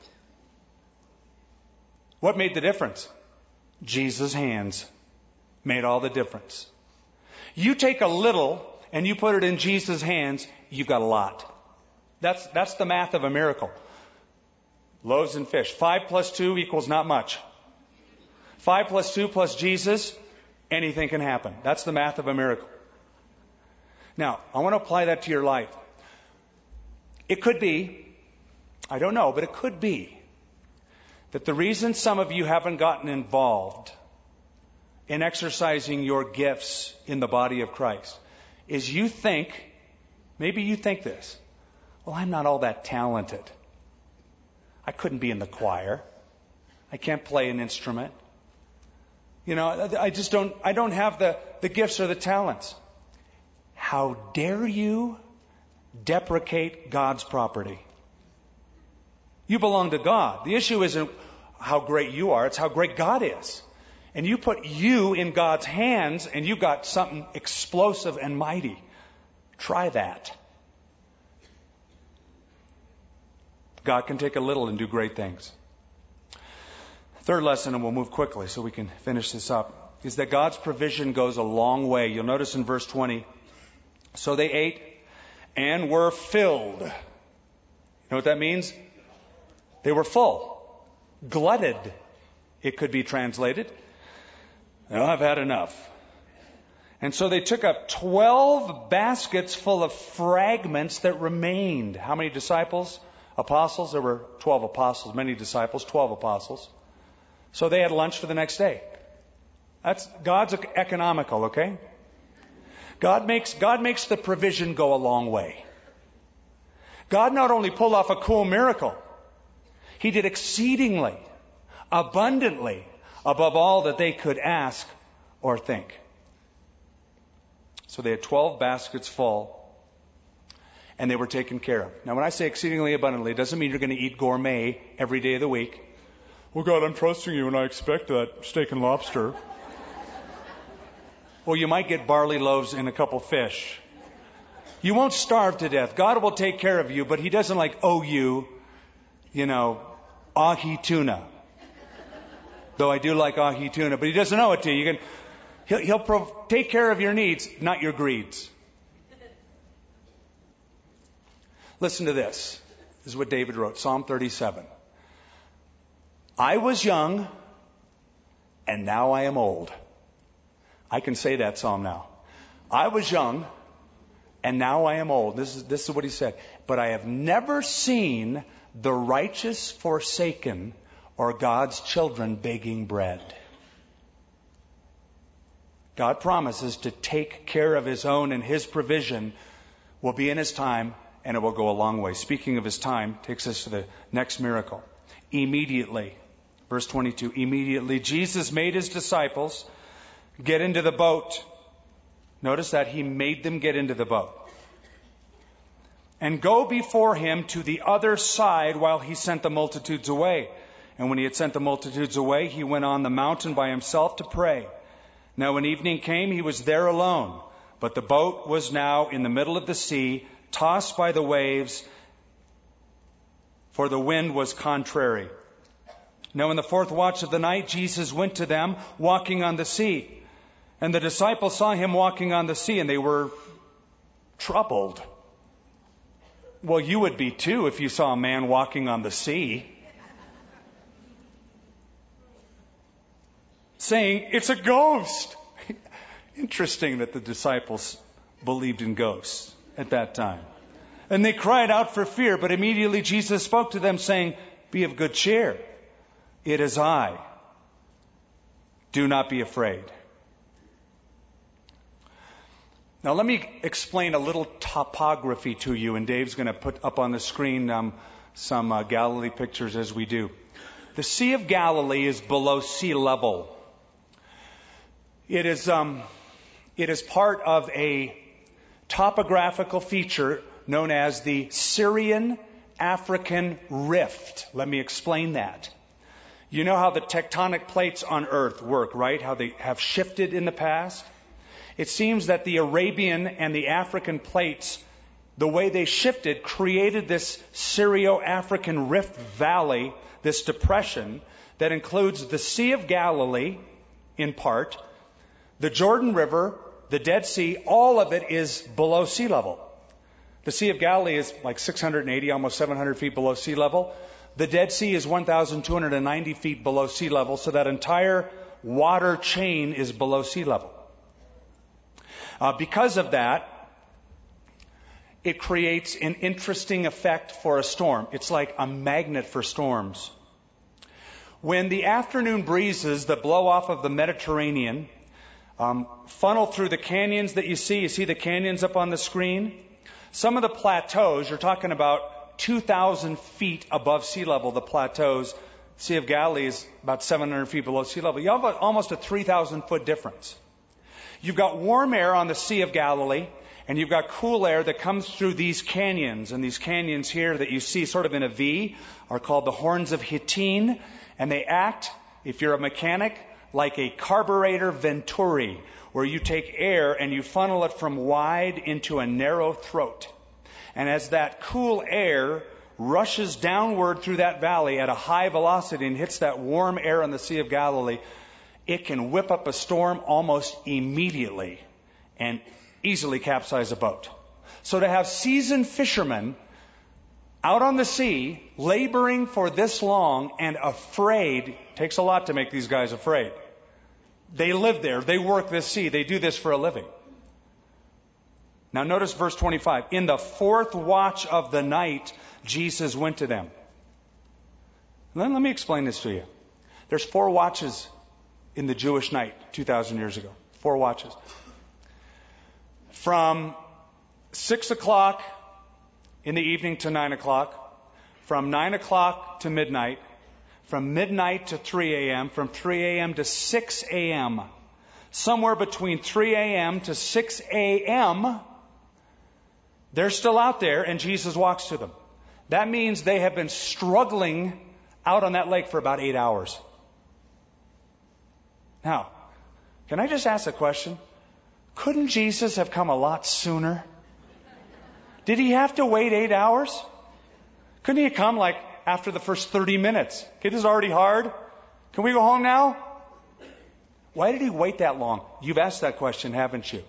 What made the difference? Jesus' hands made all the difference. You take a little and you put it in Jesus' hands, you've got a lot. That's, that's the math of a miracle. Loaves and fish. Five plus two equals not much. Five plus two plus Jesus, anything can happen. That's the math of a miracle. Now, I want to apply that to your life. It could be, I don't know, but it could be that the reason some of you haven't gotten involved in exercising your gifts in the body of Christ is you think, maybe you think this, well, I'm not all that talented. I couldn't be in the choir. I can't play an instrument. You know, I just don't, I don't have the, the gifts or the talents. How dare you deprecate God's property? You belong to God. The issue isn't how great you are, it's how great God is. And you put you in God's hands and you got something explosive and mighty. Try that. God can take a little and do great things. Third lesson, and we'll move quickly so we can finish this up, is that God's provision goes a long way. You'll notice in verse 20, so they ate and were filled. You know what that means? They were full. Glutted, it could be translated. I've had enough. And so they took up 12 baskets full of fragments that remained. How many disciples? Apostles? There were 12 apostles, many disciples, 12 apostles. So they had lunch for the next day. That's God's economical, okay? God makes, God makes the provision go a long way. God not only pulled off a cool miracle, He did exceedingly, abundantly, above all that they could ask or think. So they had 12 baskets full and they were taken care of. Now, when I say exceedingly abundantly, it doesn't mean you're going to eat gourmet every day of the week. Well, God, I'm trusting you and I expect that steak and lobster. well, you might get barley loaves and a couple fish. You won't starve to death. God will take care of you, but He doesn't like owe you, you know, ahi tuna. Though I do like ahi tuna, but He doesn't owe it to you. You can, He'll, he'll pro- take care of your needs, not your greeds. Listen to this. This is what David wrote, Psalm 37. I was young, and now I am old. I can say that psalm now. I was young, and now I am old. This is, this is what he said. But I have never seen the righteous forsaken or God's children begging bread. God promises to take care of his own and his provision will be in his time and it will go a long way. Speaking of his time, takes us to the next miracle. Immediately, Verse 22 Immediately Jesus made his disciples get into the boat. Notice that he made them get into the boat. And go before him to the other side while he sent the multitudes away. And when he had sent the multitudes away, he went on the mountain by himself to pray. Now when evening came, he was there alone. But the boat was now in the middle of the sea, tossed by the waves, for the wind was contrary. Now, in the fourth watch of the night, Jesus went to them walking on the sea. And the disciples saw him walking on the sea, and they were troubled. Well, you would be too if you saw a man walking on the sea. Saying, it's a ghost. Interesting that the disciples believed in ghosts at that time. And they cried out for fear, but immediately Jesus spoke to them, saying, Be of good cheer. It is I. Do not be afraid. Now, let me explain a little topography to you, and Dave's going to put up on the screen um, some uh, Galilee pictures as we do. The Sea of Galilee is below sea level. It is, um, it is part of a topographical feature known as the Syrian African Rift. Let me explain that. You know how the tectonic plates on Earth work, right? How they have shifted in the past? It seems that the Arabian and the African plates, the way they shifted, created this Syrio African Rift Valley, this depression that includes the Sea of Galilee, in part, the Jordan River, the Dead Sea, all of it is below sea level. The Sea of Galilee is like 680, almost 700 feet below sea level. The Dead Sea is 1,290 feet below sea level, so that entire water chain is below sea level. Uh, because of that, it creates an interesting effect for a storm. It's like a magnet for storms. When the afternoon breezes that blow off of the Mediterranean um, funnel through the canyons that you see, you see the canyons up on the screen. Some of the plateaus, you're talking about 2,000 feet above sea level, the plateaus. Sea of Galilee is about 700 feet below sea level. You have almost a 3,000 foot difference. You've got warm air on the Sea of Galilee, and you've got cool air that comes through these canyons. And these canyons here that you see sort of in a V are called the Horns of Hittin, and they act, if you're a mechanic, like a carburetor venturi, where you take air and you funnel it from wide into a narrow throat. And as that cool air rushes downward through that valley at a high velocity and hits that warm air on the Sea of Galilee, it can whip up a storm almost immediately and easily capsize a boat. So to have seasoned fishermen out on the sea, laboring for this long and afraid, takes a lot to make these guys afraid. They live there. They work this sea. They do this for a living. Now notice verse 25. In the fourth watch of the night, Jesus went to them. Let, let me explain this to you. There's four watches in the Jewish night 2,000 years ago. Four watches. From 6 o'clock in the evening to 9 o'clock, from 9 o'clock to midnight, from midnight to 3 a.m., from 3 a.m. to 6 a.m., somewhere between 3 a.m. to 6 a.m., they're still out there, and Jesus walks to them. That means they have been struggling out on that lake for about eight hours. Now, can I just ask a question? Couldn't Jesus have come a lot sooner? Did he have to wait eight hours? Couldn't he have come like after the first 30 minutes? Okay, this is already hard. Can we go home now? Why did he wait that long? You've asked that question, haven't you?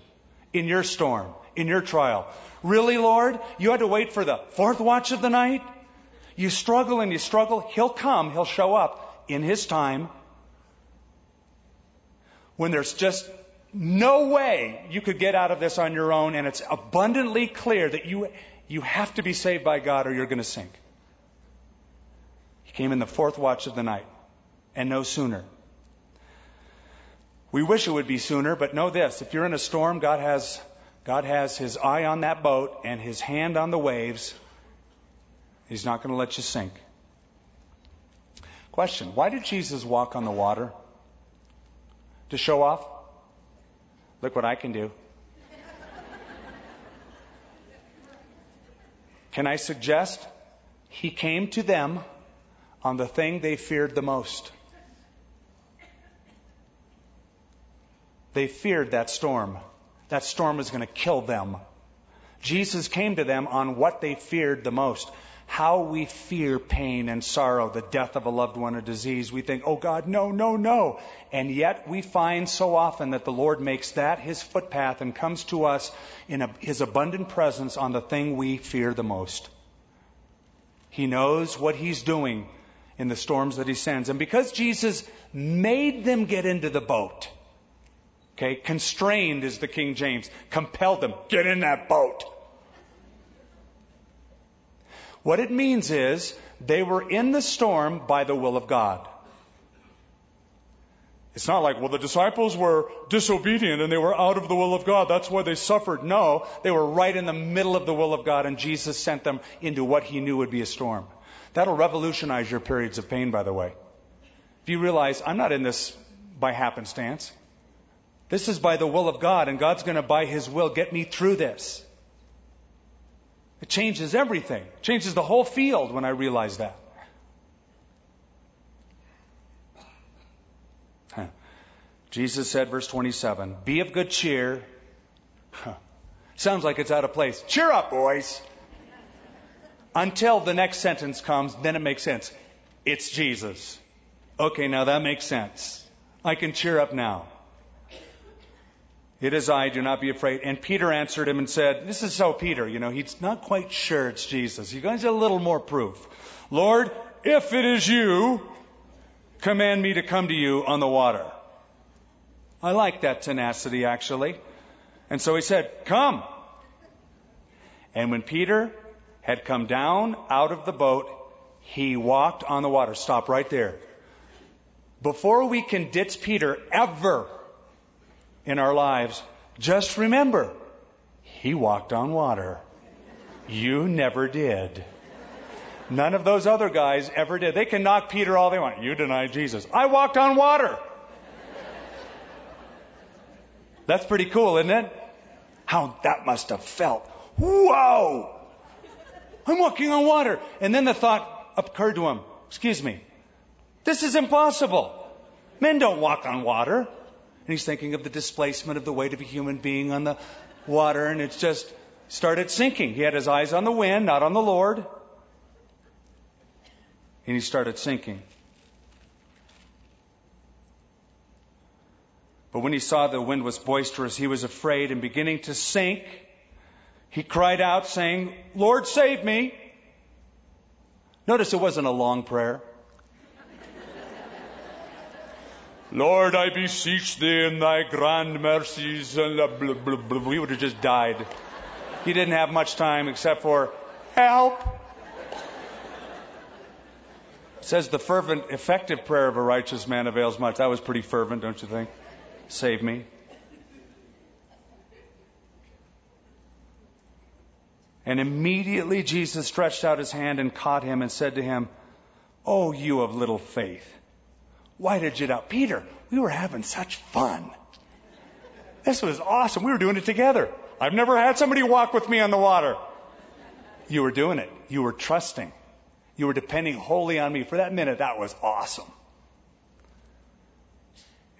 In your storm, in your trial. Really, Lord? You had to wait for the fourth watch of the night? You struggle and you struggle. He'll come. He'll show up in His time when there's just no way you could get out of this on your own and it's abundantly clear that you, you have to be saved by God or you're going to sink. Came in the fourth watch of the night and no sooner. We wish it would be sooner, but know this. If you're in a storm, God has God has his eye on that boat and his hand on the waves. He's not going to let you sink. Question Why did Jesus walk on the water? To show off? Look what I can do. Can I suggest? He came to them on the thing they feared the most. They feared that storm. That storm was going to kill them. Jesus came to them on what they feared the most. How we fear pain and sorrow, the death of a loved one or disease. We think, oh God, no, no, no. And yet we find so often that the Lord makes that his footpath and comes to us in a, his abundant presence on the thing we fear the most. He knows what he's doing in the storms that he sends. And because Jesus made them get into the boat, okay, constrained is the King James, compelled them, get in that boat. What it means is they were in the storm by the will of God. It's not like, well, the disciples were disobedient and they were out of the will of God. That's why they suffered. No, they were right in the middle of the will of God and Jesus sent them into what he knew would be a storm. That'll revolutionize your periods of pain, by the way. If you realize, I'm not in this by happenstance. This is by the will of God, and God's going to, by His will, get me through this. It changes everything. It changes the whole field when I realize that. Jesus said, verse 27, Be of good cheer. Huh. Sounds like it's out of place. Cheer up, boys until the next sentence comes, then it makes sense. It's Jesus. Okay, now that makes sense. I can cheer up now. It is I, do not be afraid. And Peter answered him and said, This is so Peter, you know, he's not quite sure it's Jesus. He needs a little more proof. Lord, if it is you, command me to come to you on the water. I like that tenacity, actually. And so he said, Come. And when Peter had come down out of the boat, he walked on the water. Stop right there. Before we can ditch Peter ever in our lives, just remember, he walked on water. You never did. None of those other guys ever did. They can knock Peter all they want. You denied Jesus. I walked on water. That's pretty cool, isn't it? How that must have felt. Whoa! I'm walking on water. And then the thought occurred to him, excuse me, this is impossible. Men don't walk on water. And he's thinking of the displacement of the weight of a human being on the water, and it's just started sinking. He had his eyes on the wind, not on the Lord. And he started sinking. But when he saw the wind was boisterous, he was afraid and beginning to sink, he cried out, saying, Lord, save me. Notice it wasn't a long prayer. Lord, I beseech thee in thy grand mercies. We would have just died. He didn't have much time except for help. It says the fervent, effective prayer of a righteous man avails much. That was pretty fervent, don't you think? Save me. And immediately Jesus stretched out his hand and caught him and said to him, Oh, you of little faith. Why did you doubt? Peter, we were having such fun. This was awesome. We were doing it together. I've never had somebody walk with me on the water. You were doing it. You were trusting. You were depending wholly on me. For that minute, that was awesome.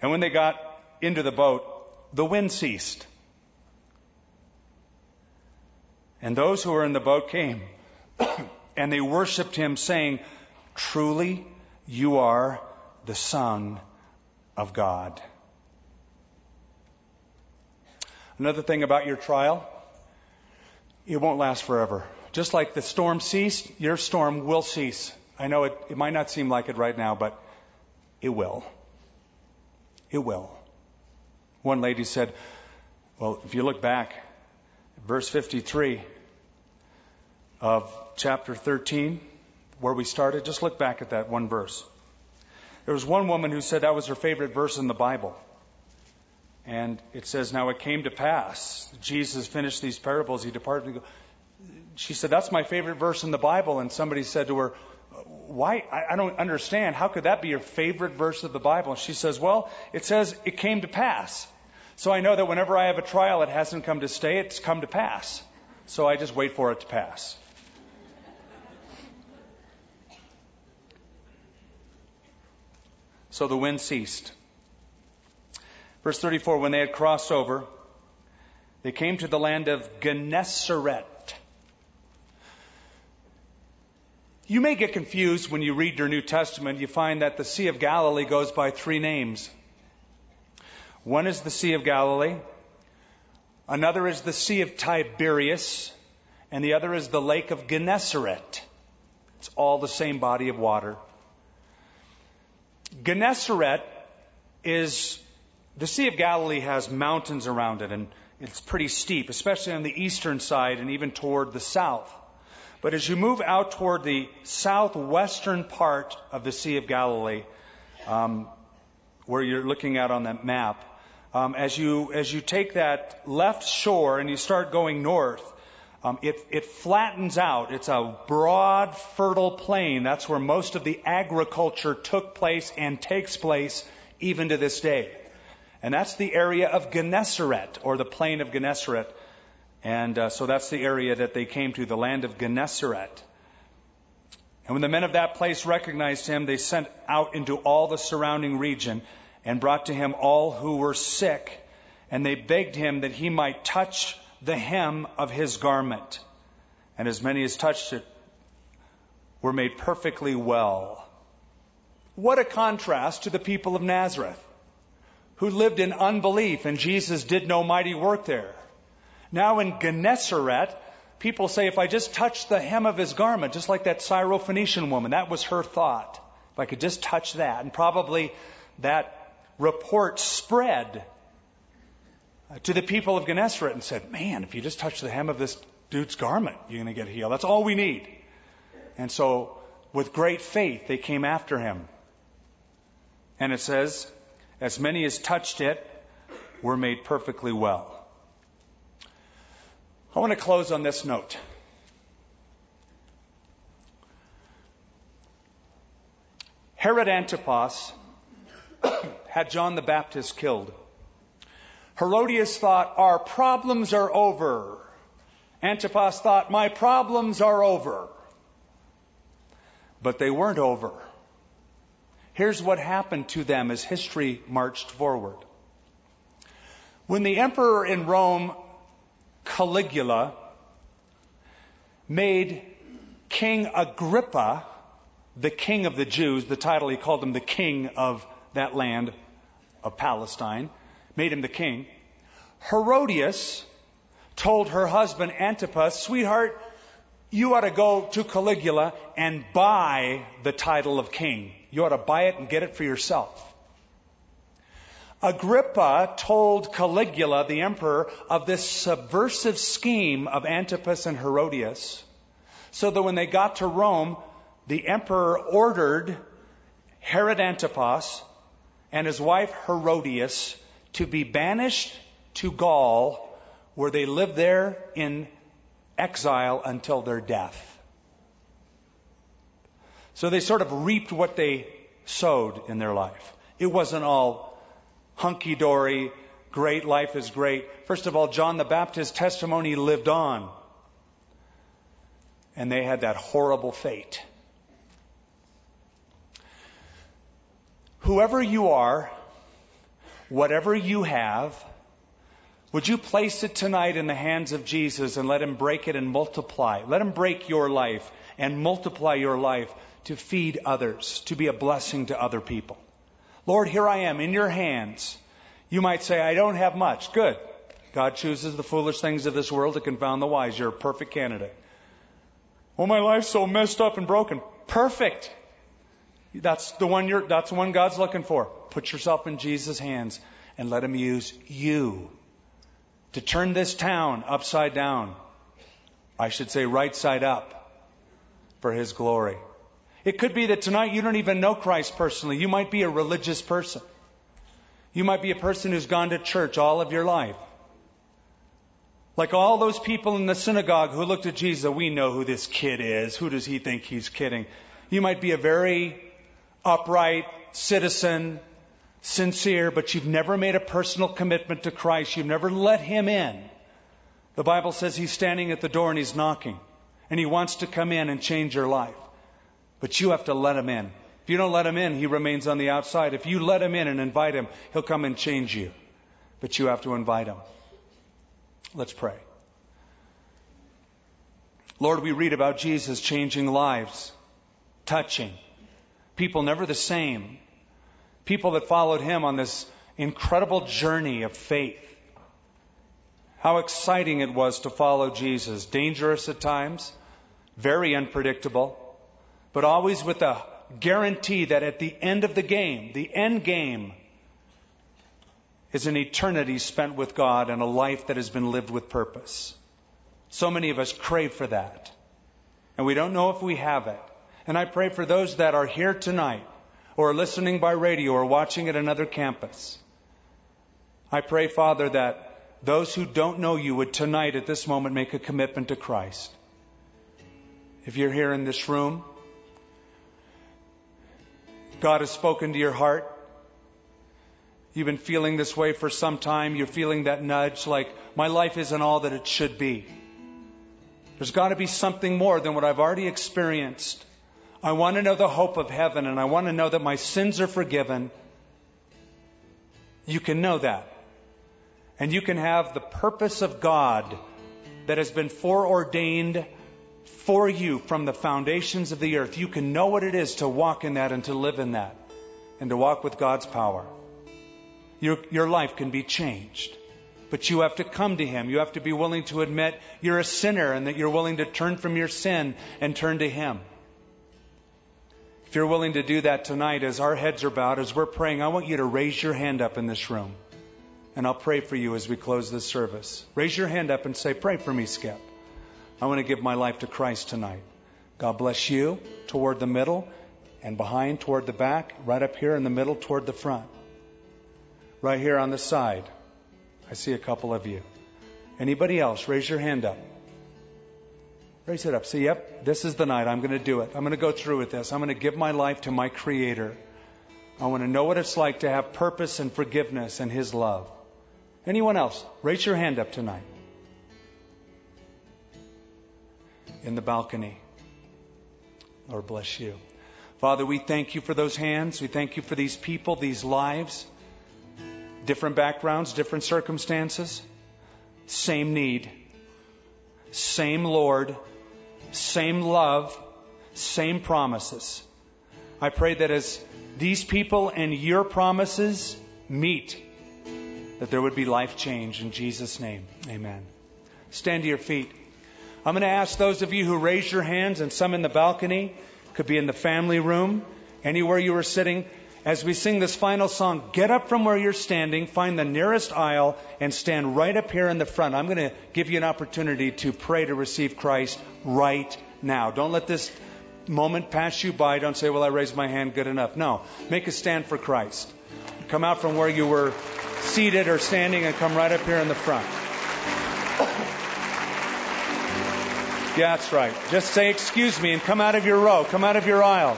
And when they got into the boat, the wind ceased. And those who were in the boat came, and they worshiped him, saying, Truly, you are the Son of God. Another thing about your trial, it won't last forever. Just like the storm ceased, your storm will cease. I know it, it might not seem like it right now, but it will. It will. One lady said, well, if you look back, verse 53, of chapter 13, where we started. Just look back at that one verse. There was one woman who said that was her favorite verse in the Bible. And it says, Now it came to pass. Jesus finished these parables. He departed. She said, That's my favorite verse in the Bible. And somebody said to her, why? I, don't understand. How could that be your favorite verse of the Bible? And she says, Well, it says it came to pass. So I know that whenever I have a trial, it hasn't come to stay, it's come to pass. So I just wait for it to pass. So the wind ceased. Verse 34 When they had crossed over, they came to the land of Gennesaret. You may get confused when you read your New Testament. You find that the Sea of Galilee goes by three names. One is the Sea of Galilee, another is the Sea of Tiberias, and the other is the Lake of Gennesaret. It's all the same body of water. Gennesaret is the Sea of Galilee has mountains around it, and it's pretty steep, especially on the eastern side and even toward the south. But as you move out toward the southwestern part of the Sea of Galilee, um, where you're looking at on that map, um, as you as you take that left shore and you start going north, um, it it flattens out. It's a broad, fertile plain. That's where most of the agriculture took place and takes place even to this day. And that's the area of Gennesaret, or the plain of Gennesaret. And uh, so that's the area that they came to, the land of Gennesaret. And when the men of that place recognized him, they sent out into all the surrounding region and brought to him all who were sick. And they begged him that he might touch the hem of his garment. And as many as touched it were made perfectly well. What a contrast to the people of Nazareth, who lived in unbelief, and Jesus did no mighty work there. Now in Gennesaret, people say, if I just touch the hem of his garment, just like that Syrophoenician woman, that was her thought. If I could just touch that. And probably that report spread Uh, to the people of Gennesaret and said, man, if you just touch the hem of this dude's garment, you're going to get healed. That's all we need. And so, with great faith, they came after him. And it says, as many as touched it were made perfectly well. I want to close on this note. Herod Antipas had John the Baptist killed. Herodias thought, Our problems are over. Antipas thought, My problems are over. But they weren't over. Here's what happened to them as history marched forward. When the emperor in Rome Caligula made King Agrippa the king of the Jews, the title he called him the king of that land of Palestine, made him the king. Herodias told her husband Antipas, sweetheart, you ought to go to Caligula and buy the title of king. You ought to buy it and get it for yourself. Agrippa told Caligula, the emperor, of this subversive scheme of Antipas and Herodias, so that when they got to Rome, the emperor ordered Herod Antipas and his wife Herodias to be banished to Gaul, where they lived there in exile until their death. So they sort of reaped what they sowed in their life. It wasn't all hunky dory, great, life is great. First of all, John the Baptist's testimony lived on. And they had that horrible fate. Whoever you are, whatever you have, would you place it tonight in the hands of Jesus and let Him break it and multiply? Let Him break your life and multiply your life to feed others, to be a blessing to other people. Lord, here I am in your hands. You might say, I don't have much. Good. God chooses the foolish things of this world to confound the wise. You're a perfect candidate. Well, my life's so messed up and broken. Perfect. That's the one you're, that's the one God's looking for. Put yourself in Jesus' hands and let Him use you to turn this town upside down. I should say right side up for His glory. It could be that tonight you don't even know Christ personally. You might be a religious person. You might be a person who's gone to church all of your life. Like all those people in the synagogue who looked at Jesus, we know who this kid is. Who does he think he's kidding? You might be a very upright citizen, sincere, but you've never made a personal commitment to Christ. You've never let Him in. The Bible says He's standing at the door and He's knocking. And He wants to come in and change your life. But you have to let Him in. If you don't let Him in, He remains on the outside. If you let Him in and invite Him, He'll come and change you. But you have to invite Him. Let's pray. Lord, we read about Jesus changing lives, touching. People never the same. People that followed him on this incredible journey of faith. How exciting it was to follow Jesus. Dangerous at times, very unpredictable, but always with a guarantee that at the end of the game, the end game, is an eternity spent with God and a life that has been lived with purpose. So many of us crave for that. And we don't know if we have it. And I pray for those that are here tonight, or listening by radio, or watching at another campus. I pray, Father, that those who don't know you would tonight, at this moment, make a commitment to Christ. If you're here in this room, God has spoken to your heart. You've been feeling this way for some time. You're feeling that nudge like, my life isn't all that it should be. There's got to be something more than what I've already experienced. I want to know the hope of heaven and I want to know that my sins are forgiven. You can know that. And you can have the purpose of God that has been foreordained for you from the foundations of the earth. You can know what it is to walk in that and to live in that and to walk with God's power your, your life can be changed. But you have to come to Him. You have to be willing to admit you're a sinner and that you're willing to turn from your sin and turn to Him. If you're willing to do that tonight, as our heads are bowed, as we're praying, I want you to raise your hand up in this room. And I'll pray for you as we close this service. Raise your hand up and say, Pray for me, Skip. I want to give my life to Christ tonight. God bless you toward the middle and behind toward the back, right up here in the middle toward the front right here on the side. I see a couple of you. Anybody else? Raise your hand up. Raise it up. Say, yep, this is the night. I'm going to do it. I'm going to go through with this. I'm going to give my life to my Creator. I want to know what it's like to have purpose and forgiveness and His love. Anyone else? Raise your hand up tonight. In the balcony. Lord bless you. Father, we thank you for those hands. We thank you for these people, these lives different backgrounds, different circumstances, same need, same Lord, same love, same promises. I pray that as these people and your promises meet, that there would be life change in Jesus' name. Amen. Stand to your feet. I'm going to ask those of you who raised your hands and some in the balcony, could be in the family room, anywhere you were sitting, as we sing this final song, get up from where you're standing, find the nearest aisle, and stand right up here in the front. I'm going to give you an opportunity to pray to receive Christ right now. Don't let this moment pass you by. Don't say, well, I raised my hand good enough. No. Make a stand for Christ. Come out from where you were seated or standing and come right up here in the front. Yeah, that's right. Just say, excuse me, and come out of your row. Come out of your aisle.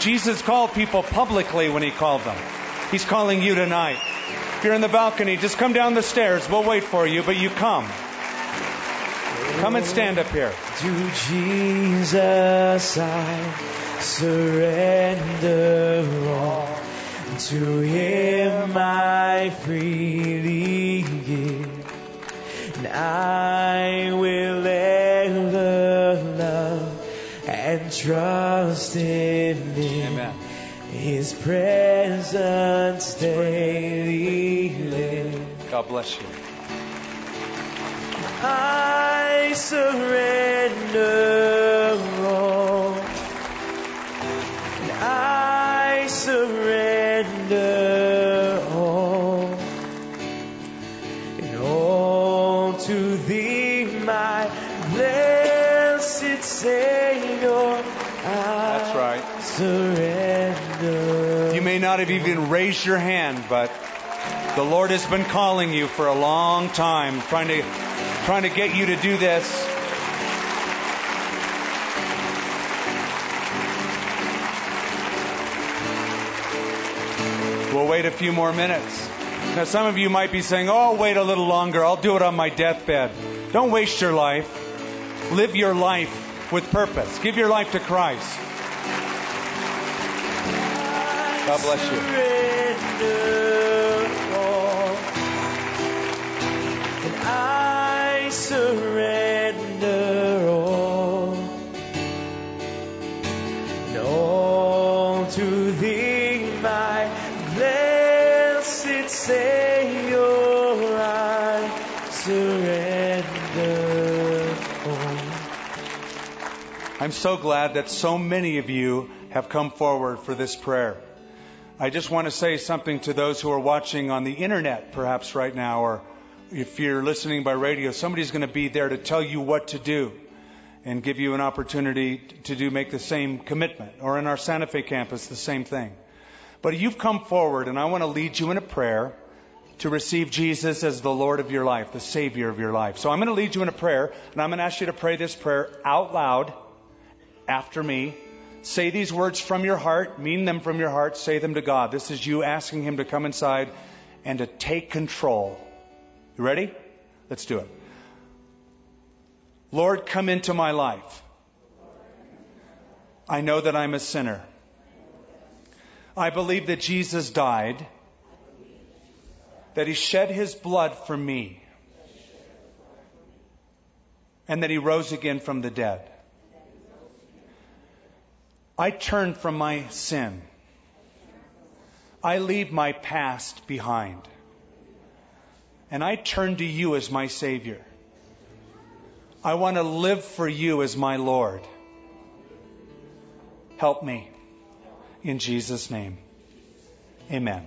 Jesus called people publicly when he called them. He's calling you tonight. If you're in the balcony, just come down the stairs. We'll wait for you, but you come. Come and stand up here. To Jesus I surrender all. To Him I freely give. And I will trust in Him. Amen. His presence daily live. God bless you. I surrender all. I surrender all. And all to thee, my blessed Savior surrender. You may not have even raised your hand, but the Lord has been calling you for a long time, trying to trying to get you to do this. We'll wait a few more minutes. Now, some of you might be saying, Oh, wait a little longer. I'll do it on my deathbed. Don't waste your life. Live your life with purpose. Give your life to Christ. God bless you. I surrender all. And all to thee, my blessed Savior, I surrender all. I'm so glad that so many of you have come forward for this prayer. I just want to say something to those who are watching on the internet, perhaps right now, or if you're listening by radio, somebody's going to be there to tell you what to do and give you an opportunity to do make the same commitment. Or in our Santa Fe campus, the same thing. But you've come forward, and I want to lead you in a prayer to receive Jesus as the Lord of your life, the Savior of your life. So I'm going to lead you in a prayer, and I'm going to ask you to pray this prayer out loud after me. Say these words from your heart, mean them from your heart, say them to God. This is you asking Him to come inside and to take control. You ready? Let's do it. Lord, come into my life. I know that I'm a sinner. I believe that Jesus died, that He shed His blood for me, and that He rose again from the dead. I turn from my sin. I leave my past behind. And I turn to you as my Savior. I want to live for you as my Lord. Help me. In Jesus' name. Amen.